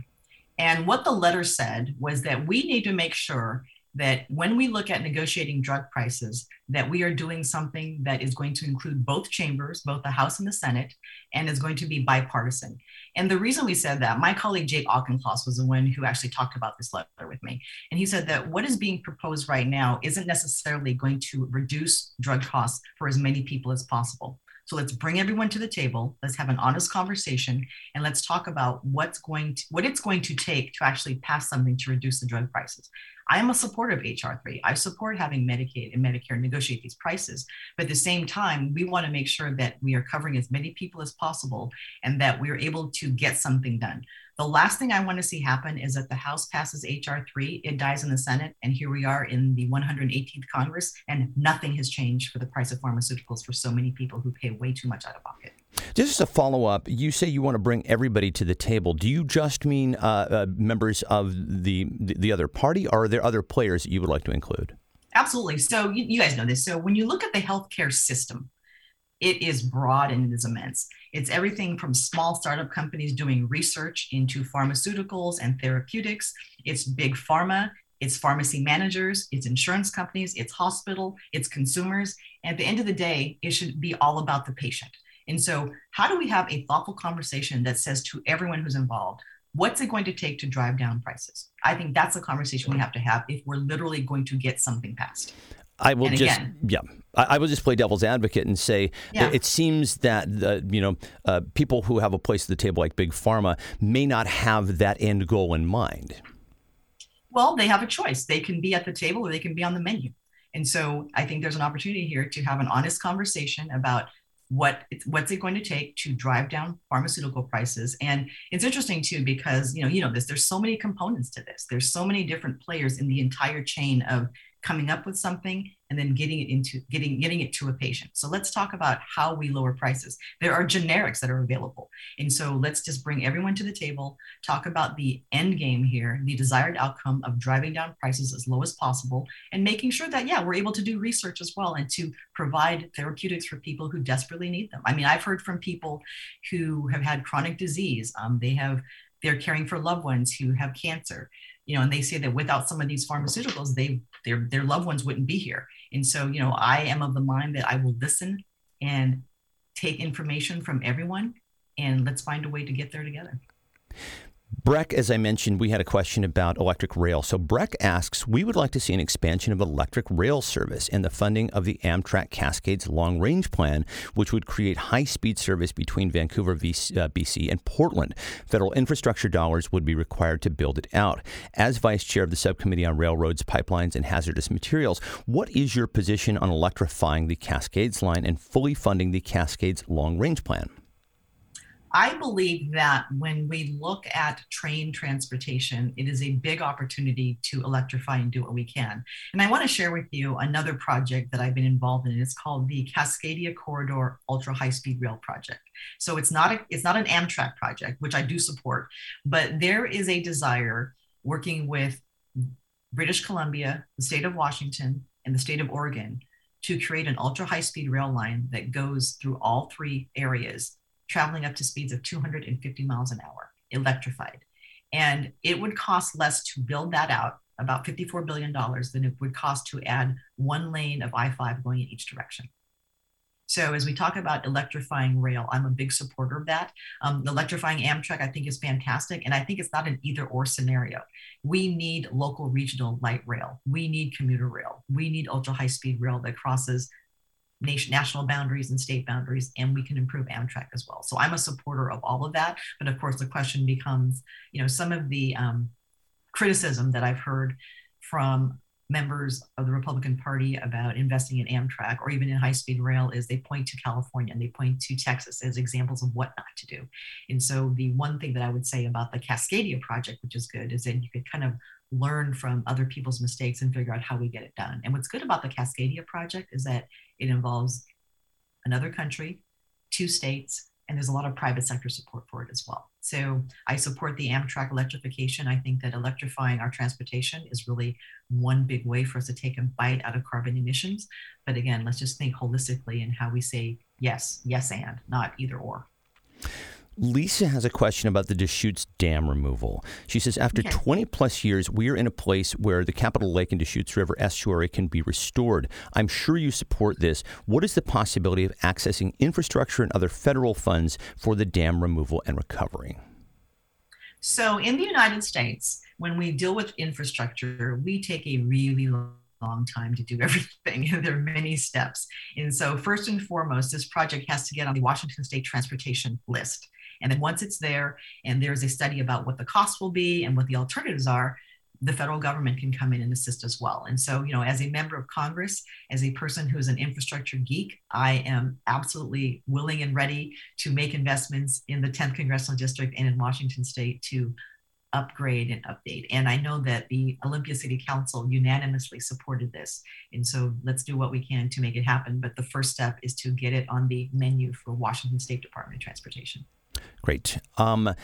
And what the letter said was that we need to make sure that when we look at negotiating drug prices that we are doing something that is going to include both chambers both the house and the senate and is going to be bipartisan and the reason we said that my colleague jake auchincloss was the one who actually talked about this letter with me and he said that what is being proposed right now isn't necessarily going to reduce drug costs for as many people as possible so let's bring everyone to the table. Let's have an honest conversation and let's talk about what's going to what it's going to take to actually pass something to reduce the drug prices. I am a supporter of HR3. I support having Medicaid and Medicare negotiate these prices. But at the same time, we want to make sure that we are covering as many people as possible and that we are able to get something done. The last thing I want to see happen is that the House passes H.R. 3, it dies in the Senate, and here we are in the 118th Congress, and nothing has changed for the price of pharmaceuticals for so many people who pay way too much out of pocket. Just as a follow up, you say you want to bring everybody to the table. Do you just mean uh, uh, members of the, the other party, or are there other players that you would like to include? Absolutely. So you, you guys know this. So when you look at the healthcare system, it is broad and it is immense. It's everything from small startup companies doing research into pharmaceuticals and therapeutics. It's big pharma, it's pharmacy managers, it's insurance companies, it's hospital, it's consumers. And at the end of the day, it should be all about the patient. And so, how do we have a thoughtful conversation that says to everyone who's involved, what's it going to take to drive down prices? I think that's a conversation we have to have if we're literally going to get something passed. I will just again, yeah. I, will just play devil's advocate and say yeah. it seems that the, you know uh, people who have a place at the table like big pharma may not have that end goal in mind. Well, they have a choice. They can be at the table or they can be on the menu. And so I think there's an opportunity here to have an honest conversation about what what's it going to take to drive down pharmaceutical prices? And it's interesting too because you know you know this there's so many components to this. There's so many different players in the entire chain of coming up with something and then getting it into getting getting it to a patient. So let's talk about how we lower prices. There are generics that are available. And so let's just bring everyone to the table talk about the end game here the desired outcome of driving down prices as low as possible and making sure that yeah we're able to do research as well and to provide therapeutics for people who desperately need them. I mean i've heard from people who have had chronic disease. Um, they have they're caring for loved ones who have cancer. You know, and they say that without some of these pharmaceuticals, they their their loved ones wouldn't be here. And so, you know, I am of the mind that I will listen and take information from everyone, and let's find a way to get there together. Breck, as I mentioned, we had a question about electric rail. So Breck asks, we would like to see an expansion of electric rail service and the funding of the Amtrak Cascades Long Range Plan, which would create high-speed service between Vancouver, BC, uh, and Portland. Federal infrastructure dollars would be required to build it out. As vice chair of the subcommittee on railroads, pipelines, and hazardous materials, what is your position on electrifying the Cascades line and fully funding the Cascades Long Range Plan? I believe that when we look at train transportation, it is a big opportunity to electrify and do what we can. And I want to share with you another project that I've been involved in. It's called the Cascadia Corridor Ultra High Speed Rail Project. So it's not a, it's not an Amtrak project, which I do support, but there is a desire working with British Columbia, the state of Washington, and the state of Oregon to create an ultra high speed rail line that goes through all three areas traveling up to speeds of 250 miles an hour, electrified. And it would cost less to build that out, about $54 billion, than it would cost to add one lane of I 5 going in each direction. So, as we talk about electrifying rail, I'm a big supporter of that. Um, electrifying Amtrak, I think, is fantastic. And I think it's not an either or scenario. We need local regional light rail. We need commuter rail. We need ultra high speed rail that crosses nation, national boundaries and state boundaries, and we can improve Amtrak as well. So I'm a supporter of all of that. But of course, the question becomes, you know, some of the um, criticism that I've heard from members of the Republican Party about investing in Amtrak or even in high speed rail is they point to California and they point to Texas as examples of what not to do. And so, the one thing that I would say about the Cascadia project, which is good, is that you could kind of learn from other people's mistakes and figure out how we get it done. And what's good about the Cascadia project is that it involves another country, two states, and there's a lot of private sector support for it as well. So I support the Amtrak electrification. I think that electrifying our transportation is really one big way for us to take a bite out of carbon emissions. But again, let's just think holistically in how we say yes, yes, and not either or. Lisa has a question about the Deschutes Dam removal. She says, after okay. 20 plus years, we are in a place where the Capitol Lake and Deschutes River estuary can be restored. I'm sure you support this. What is the possibility of accessing infrastructure and other federal funds for the dam removal and recovery? So, in the United States, when we deal with infrastructure, we take a really long long time to do everything. there are many steps. And so, first and foremost, this project has to get on the Washington State Transportation list. And then once it's there and there's a study about what the cost will be and what the alternatives are, the federal government can come in and assist as well. And so, you know, as a member of Congress, as a person who is an infrastructure geek, I am absolutely willing and ready to make investments in the 10th Congressional District and in Washington State to upgrade and update. And I know that the Olympia City Council unanimously supported this. And so let's do what we can to make it happen. But the first step is to get it on the menu for Washington State Department of Transportation. Great. Um,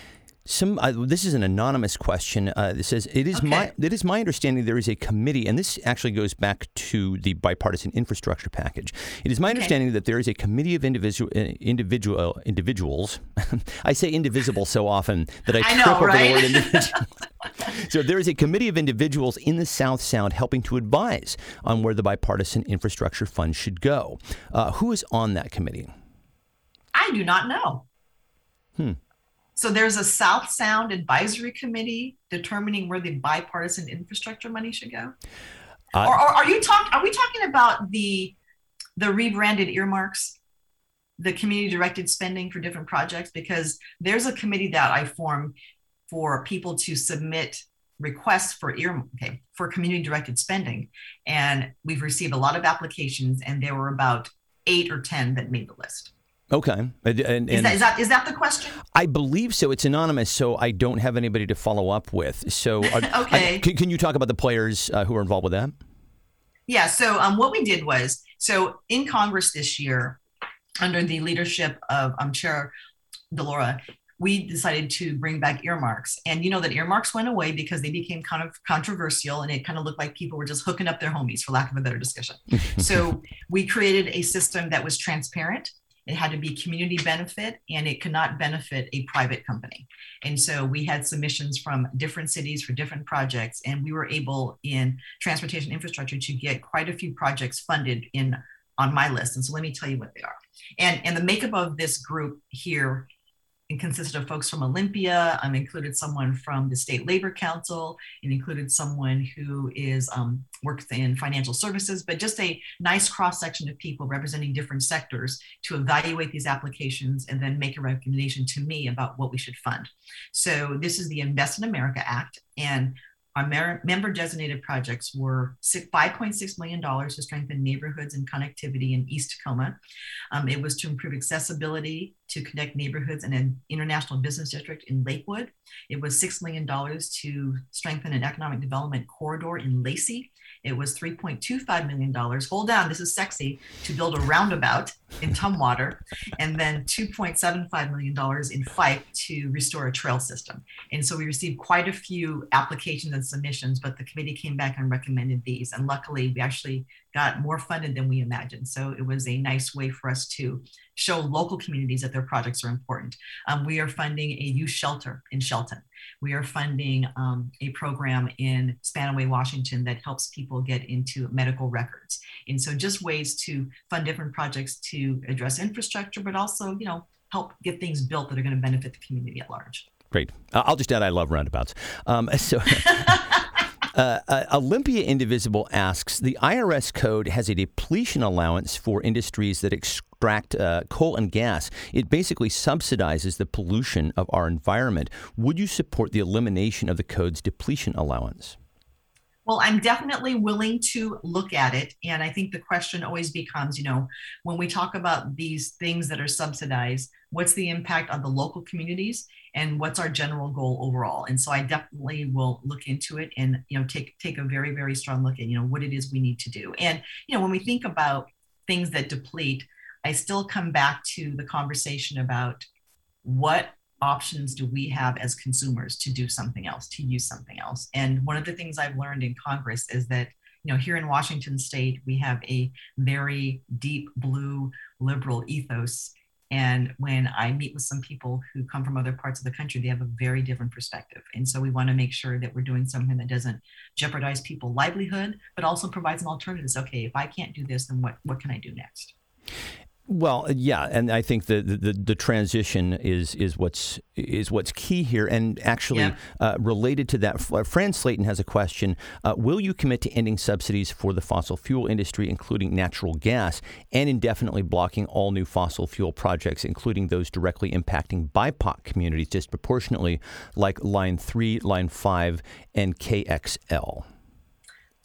some uh, this is an anonymous question. Uh, it says it is okay. my it is my understanding there is a committee, and this actually goes back to the bipartisan infrastructure package. It is my okay. understanding that there is a committee of individual uh, individual individuals. I say indivisible so often that I, I trip know, over right? the word individual. so there is a committee of individuals in the South Sound helping to advise on where the bipartisan infrastructure fund should go. Uh, who is on that committee? I do not know. Hmm. So there's a South Sound Advisory Committee determining where the bipartisan infrastructure money should go. Uh, or, or, are you talking? Are we talking about the the rebranded earmarks, the community directed spending for different projects? Because there's a committee that I formed for people to submit requests for ear okay, for community directed spending, and we've received a lot of applications, and there were about eight or ten that made the list. Okay. And, and, is, that, is, that, is that the question? I believe so. It's anonymous, so I don't have anybody to follow up with. So, uh, okay. I, can, can, you talk about the players uh, who are involved with that? Yeah. So, um, what we did was so in Congress this year, under the leadership of um, Chair DeLauro, we decided to bring back earmarks. And you know that earmarks went away because they became kind of controversial and it kind of looked like people were just hooking up their homies, for lack of a better discussion. so we created a system that was transparent it had to be community benefit and it could not benefit a private company. And so we had submissions from different cities for different projects, and we were able in transportation infrastructure to get quite a few projects funded in on my list. And so let me tell you what they are. And, and the makeup of this group here it consisted of folks from Olympia. Um, included someone from the State Labor Council. It included someone who is um, works in financial services, but just a nice cross section of people representing different sectors to evaluate these applications and then make a recommendation to me about what we should fund. So this is the Invest in America Act, and our member designated projects were $5.6 million to strengthen neighborhoods and connectivity in East Tacoma. Um, it was to improve accessibility to connect neighborhoods in an international business district in Lakewood. It was $6 million to strengthen an economic development corridor in Lacey. It was $3.25 million. Hold on, this is sexy to build a roundabout in Tumwater, and then $2.75 million in Fife to restore a trail system. And so we received quite a few applications and submissions, but the committee came back and recommended these. And luckily, we actually got more funded than we imagined. So it was a nice way for us to show local communities that their projects are important. Um, we are funding a youth shelter in Shelton. We are funding um, a program in Spanaway, Washington that helps people get into medical records. And so just ways to fund different projects to address infrastructure, but also, you know, help get things built that are going to benefit the community at large. Great. I'll just add I love roundabouts. Um, so. Uh, uh, Olympia Indivisible asks The IRS code has a depletion allowance for industries that extract uh, coal and gas. It basically subsidizes the pollution of our environment. Would you support the elimination of the code's depletion allowance? Well, I'm definitely willing to look at it. And I think the question always becomes you know, when we talk about these things that are subsidized, what's the impact on the local communities and what's our general goal overall? And so I definitely will look into it and, you know, take, take a very, very strong look at, you know, what it is we need to do. And, you know, when we think about things that deplete, I still come back to the conversation about what options do we have as consumers to do something else, to use something else? And one of the things I've learned in Congress is that, you know, here in Washington state, we have a very deep blue liberal ethos. And when I meet with some people who come from other parts of the country, they have a very different perspective. And so we want to make sure that we're doing something that doesn't jeopardize people's livelihood, but also provides an alternative. Okay, if I can't do this, then what, what can I do next? Well, yeah, and I think the, the, the transition is is what's is what's key here, and actually yeah. uh, related to that. Fran Slayton has a question: uh, Will you commit to ending subsidies for the fossil fuel industry, including natural gas, and indefinitely blocking all new fossil fuel projects, including those directly impacting BIPOC communities disproportionately, like Line Three, Line Five, and KXL?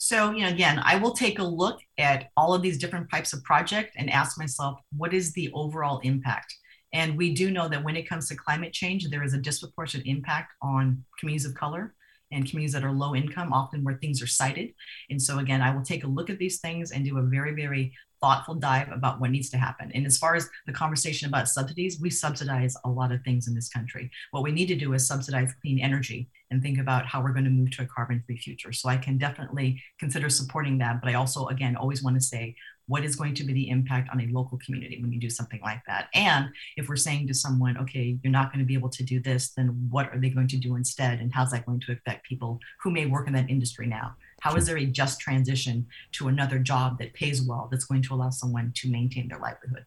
So, you know, again, I will take a look at all of these different types of project and ask myself, what is the overall impact? And we do know that when it comes to climate change, there is a disproportionate impact on communities of color and communities that are low income, often where things are sited. And so, again, I will take a look at these things and do a very, very thoughtful dive about what needs to happen. And as far as the conversation about subsidies, we subsidize a lot of things in this country. What we need to do is subsidize clean energy and think about how we're going to move to a carbon free future. So I can definitely consider supporting that. But I also, again, always want to say, what is going to be the impact on a local community when you do something like that? And if we're saying to someone, okay, you're not going to be able to do this, then what are they going to do instead? And how's that going to affect people who may work in that industry now? How is there a just transition to another job that pays well that's going to allow someone to maintain their livelihood?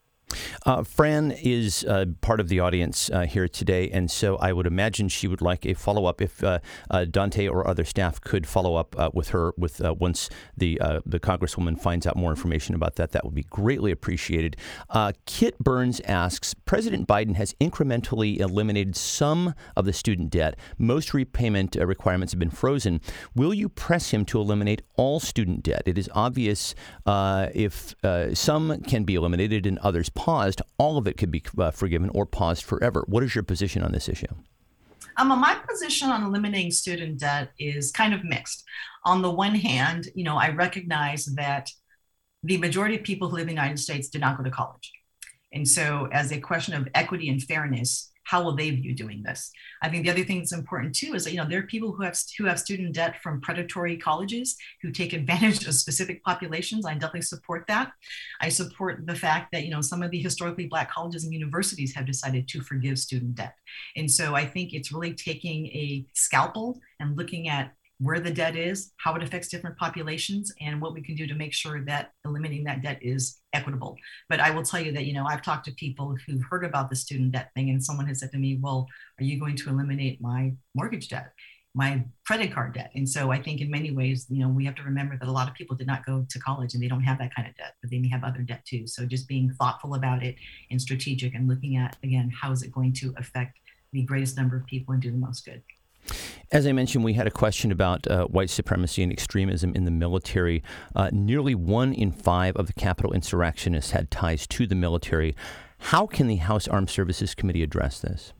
Uh, Fran is uh, part of the audience uh, here today, and so I would imagine she would like a follow up. If uh, uh, Dante or other staff could follow up uh, with her with once the the congresswoman finds out more information about that, that would be greatly appreciated. Kit Burns asks: President Biden has incrementally eliminated some of the student debt. Most repayment requirements have been frozen. Will you press him to eliminate all student debt? It is obvious if some can be eliminated and others paused, all of it could be uh, forgiven or paused forever. What is your position on this issue? Um, my position on eliminating student debt is kind of mixed. On the one hand, you know, I recognize that the majority of people who live in the United States did not go to college. And so, as a question of equity and fairness, how will they view doing this? I think the other thing that's important too is that you know there are people who have who have student debt from predatory colleges who take advantage of specific populations. I definitely support that. I support the fact that you know some of the historically black colleges and universities have decided to forgive student debt, and so I think it's really taking a scalpel and looking at where the debt is, how it affects different populations, and what we can do to make sure that eliminating that debt is equitable. But I will tell you that, you know, I've talked to people who've heard about the student debt thing, and someone has said to me, Well, are you going to eliminate my mortgage debt? my credit card debt. And so I think in many ways, you know, we have to remember that a lot of people did not go to college and they don't have that kind of debt, but they may have other debt too. So just being thoughtful about it and strategic and looking at, again, how is it going to affect the greatest number of people and do the most good. As I mentioned, we had a question about uh, white supremacy and extremism in the military. Uh, nearly one in five of the Capitol insurrectionists had ties to the military. How can the House Armed Services Committee address this?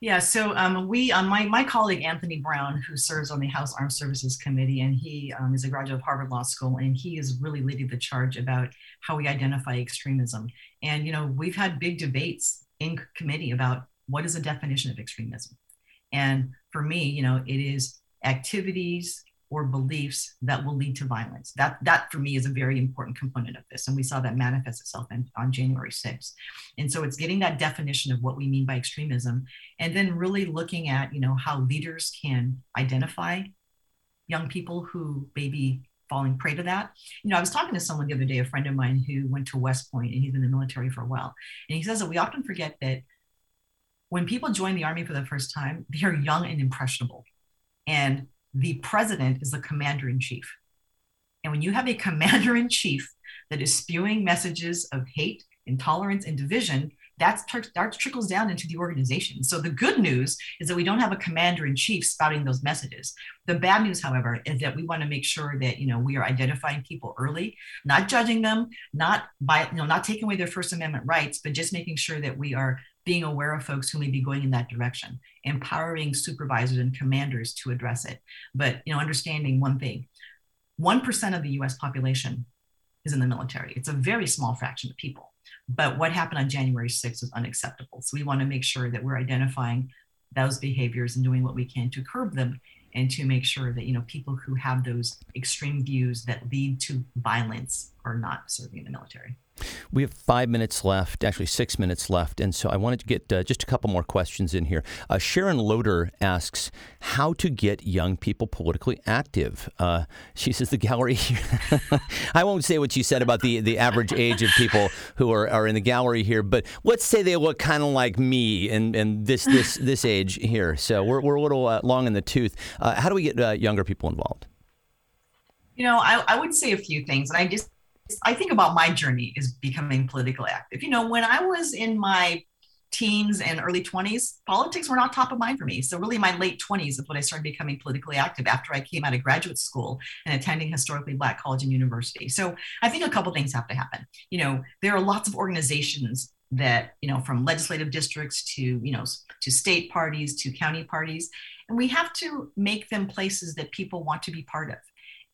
Yeah, so um, we, uh, my, my colleague Anthony Brown, who serves on the House Armed Services Committee, and he um, is a graduate of Harvard Law School, and he is really leading the charge about how we identify extremism. And, you know, we've had big debates in committee about what is the definition of extremism. And for me, you know, it is activities or beliefs that will lead to violence. That that for me is a very important component of this, and we saw that manifest itself in, on January 6th. And so it's getting that definition of what we mean by extremism, and then really looking at you know how leaders can identify young people who may be falling prey to that. You know, I was talking to someone the other day, a friend of mine who went to West Point, and he's in the military for a while, and he says that we often forget that when people join the army for the first time, they are young and impressionable. And the president is the commander in chief. And when you have a commander in chief that is spewing messages of hate, intolerance, and division, that starts trickles down into the organization. So the good news is that we don't have a commander in chief spouting those messages. The bad news, however, is that we want to make sure that you know we are identifying people early, not judging them, not by you know not taking away their First Amendment rights, but just making sure that we are being aware of folks who may be going in that direction, empowering supervisors and commanders to address it. But you know, understanding one thing: one percent of the U.S. population is in the military. It's a very small fraction of people. But what happened on January 6th is unacceptable. So we want to make sure that we're identifying those behaviors and doing what we can to curb them and to make sure that you know people who have those extreme views that lead to violence or not serving in the military. We have five minutes left, actually six minutes left, and so I wanted to get uh, just a couple more questions in here. Uh, Sharon Loader asks how to get young people politically active. Uh, she says the gallery. I won't say what she said about the, the average age of people who are, are in the gallery here, but let's say they look kind of like me and, and this this this age here. So we're, we're a little uh, long in the tooth. Uh, how do we get uh, younger people involved? You know, I, I would say a few things, and I just I think about my journey is becoming politically active. You know, when I was in my teens and early 20s, politics were not top of mind for me. So, really, my late 20s is when I started becoming politically active after I came out of graduate school and attending historically Black college and university. So, I think a couple things have to happen. You know, there are lots of organizations that you know from legislative districts to you know to state parties to county parties and we have to make them places that people want to be part of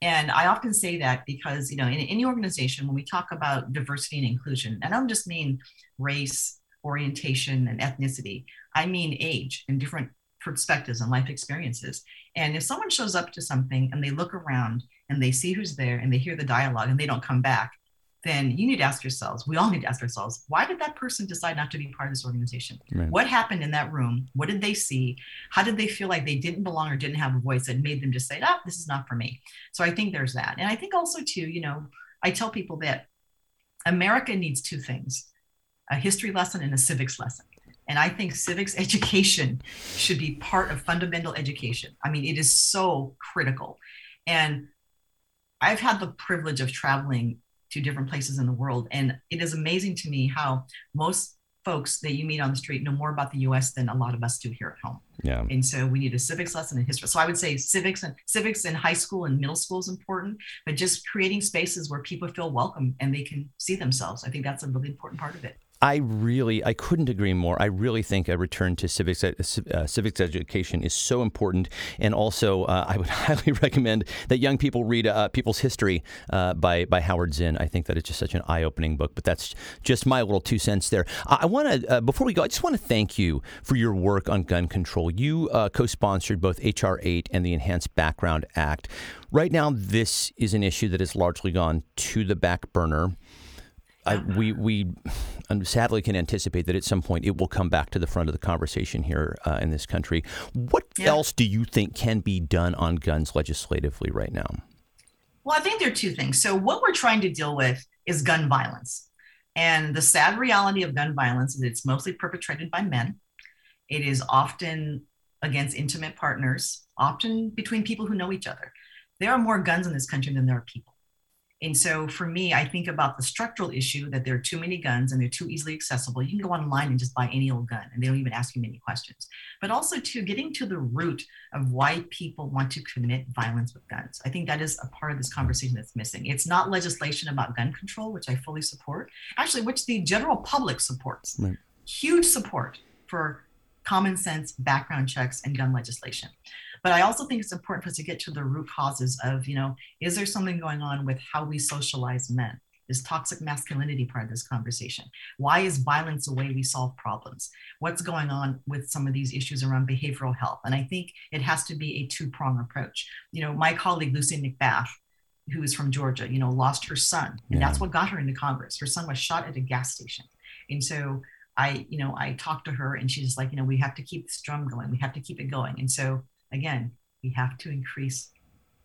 and I often say that because, you know, in any organization, when we talk about diversity and inclusion, and I don't just mean race, orientation, and ethnicity, I mean age and different perspectives and life experiences. And if someone shows up to something and they look around and they see who's there and they hear the dialogue and they don't come back, then you need to ask yourselves, we all need to ask ourselves, why did that person decide not to be part of this organization? Right. What happened in that room? What did they see? How did they feel like they didn't belong or didn't have a voice that made them just say, ah, this is not for me? So I think there's that. And I think also, too, you know, I tell people that America needs two things a history lesson and a civics lesson. And I think civics education should be part of fundamental education. I mean, it is so critical. And I've had the privilege of traveling to different places in the world. And it is amazing to me how most folks that you meet on the street know more about the US than a lot of us do here at home. Yeah. And so we need a civics lesson in history. So I would say civics and civics in high school and middle school is important, but just creating spaces where people feel welcome and they can see themselves. I think that's a really important part of it. I really, I couldn't agree more. I really think a return to civics, uh, uh, civics education is so important, and also uh, I would highly recommend that young people read uh, People's History uh, by by Howard Zinn. I think that it's just such an eye-opening book. But that's just my little two cents there. I, I want to, uh, before we go, I just want to thank you for your work on gun control. You co-sponsored both HR 8 and the Enhanced Background Act. Right now, this is an issue that has largely gone to the back burner. I, we we sadly can anticipate that at some point it will come back to the front of the conversation here uh, in this country. What yeah. else do you think can be done on guns legislatively right now? Well, I think there are two things. So, what we're trying to deal with is gun violence. And the sad reality of gun violence is it's mostly perpetrated by men. It is often against intimate partners, often between people who know each other. There are more guns in this country than there are people. And so for me, I think about the structural issue that there are too many guns and they're too easily accessible. You can go online and just buy any old gun and they don't even ask you many questions. But also to getting to the root of why people want to commit violence with guns. I think that is a part of this conversation that's missing. It's not legislation about gun control, which I fully support, actually, which the general public supports. Right. Huge support for common sense background checks and gun legislation. But I also think it's important for us to get to the root causes of, you know, is there something going on with how we socialize men? Is toxic masculinity part of this conversation? Why is violence a way we solve problems? What's going on with some of these issues around behavioral health? And I think it has to be a two prong approach. You know, my colleague Lucy McBath, who is from Georgia, you know, lost her son, and yeah. that's what got her into Congress. Her son was shot at a gas station. And so I, you know, I talked to her and she's like, you know, we have to keep this drum going. We have to keep it going. And so again, we have to increase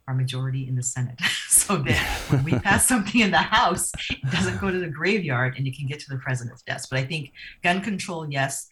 our majority in the Senate so that when we pass something in the House, it doesn't go to the graveyard and it can get to the president's desk. But I think gun control, yes,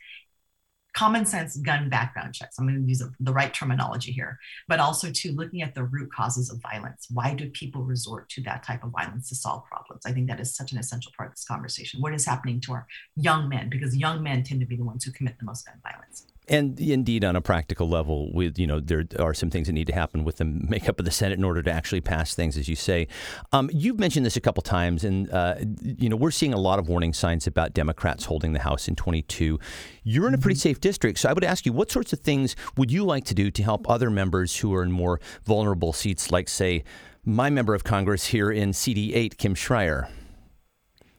common sense gun background checks. I'm going to use the right terminology here, but also to looking at the root causes of violence. Why do people resort to that type of violence to solve problems? I think that is such an essential part of this conversation. What is happening to our young men? Because young men tend to be the ones who commit the most gun violence. And indeed, on a practical level, with you know, there are some things that need to happen with the makeup of the Senate in order to actually pass things, as you say. Um, you've mentioned this a couple times, and uh, you know, we're seeing a lot of warning signs about Democrats holding the House in 22. You're in a pretty mm-hmm. safe district, so I would ask you, what sorts of things would you like to do to help other members who are in more vulnerable seats, like say, my member of Congress here in CD8, Kim Schrier?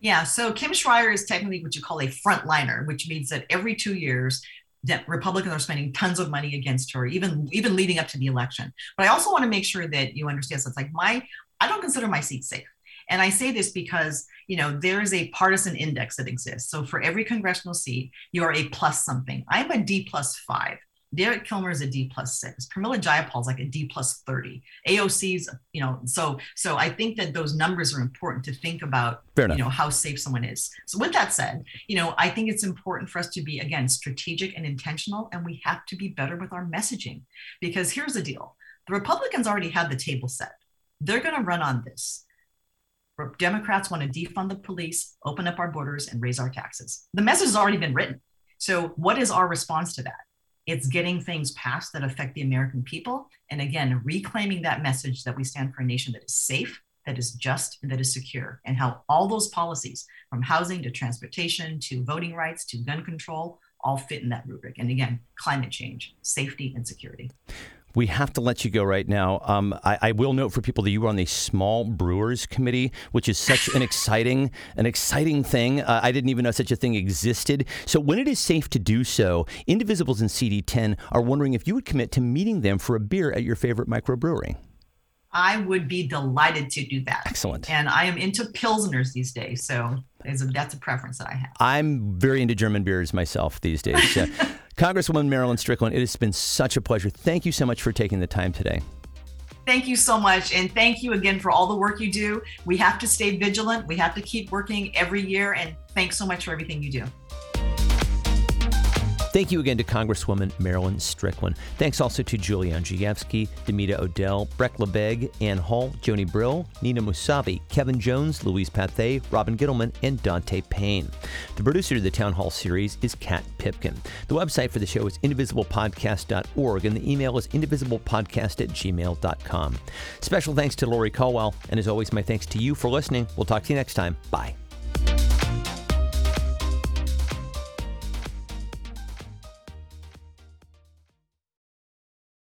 Yeah, so Kim Schrier is technically what you call a frontliner, which means that every two years that Republicans are spending tons of money against her, even even leading up to the election. But I also want to make sure that you understand. So it's like my I don't consider my seat safe. And I say this because, you know, there is a partisan index that exists. So for every congressional seat, you're a plus something. I'm a D plus five. Derek Kilmer is a D plus six. Pramila Jayapal is like a D plus 30. AOC's, you know, so so I think that those numbers are important to think about, Fair you know, how safe someone is. So with that said, you know, I think it's important for us to be again strategic and intentional, and we have to be better with our messaging. Because here's the deal: the Republicans already had the table set. They're going to run on this. Democrats want to defund the police, open up our borders, and raise our taxes. The message has already been written. So, what is our response to that? It's getting things passed that affect the American people. And again, reclaiming that message that we stand for a nation that is safe, that is just, and that is secure, and how all those policies, from housing to transportation to voting rights to gun control, all fit in that rubric. And again, climate change, safety, and security. We have to let you go right now. Um, I, I, will note for people that you were on the Small Brewers Committee, which is such an exciting, an exciting thing. Uh, I didn't even know such a thing existed. So when it is safe to do so, Indivisibles and CD10 are wondering if you would commit to meeting them for a beer at your favorite microbrewery. I would be delighted to do that. Excellent. And I am into pilsners these days, so a, that's a preference that I have. I'm very into German beers myself these days. Congresswoman Marilyn Strickland, it has been such a pleasure. Thank you so much for taking the time today. Thank you so much. And thank you again for all the work you do. We have to stay vigilant. We have to keep working every year. And thanks so much for everything you do. Thank you again to Congresswoman Marilyn Strickland. Thanks also to Julie Andrzejewski, Demita Odell, Breck LeBeg, Ann Hall, Joni Brill, Nina Musavi, Kevin Jones, Louise Pathé, Robin Gittleman, and Dante Payne. The producer of the Town Hall series is Kat Pipkin. The website for the show is indivisiblepodcast.org, and the email is indivisiblepodcast at gmail.com. Special thanks to Lori Caldwell, and as always, my thanks to you for listening. We'll talk to you next time. Bye.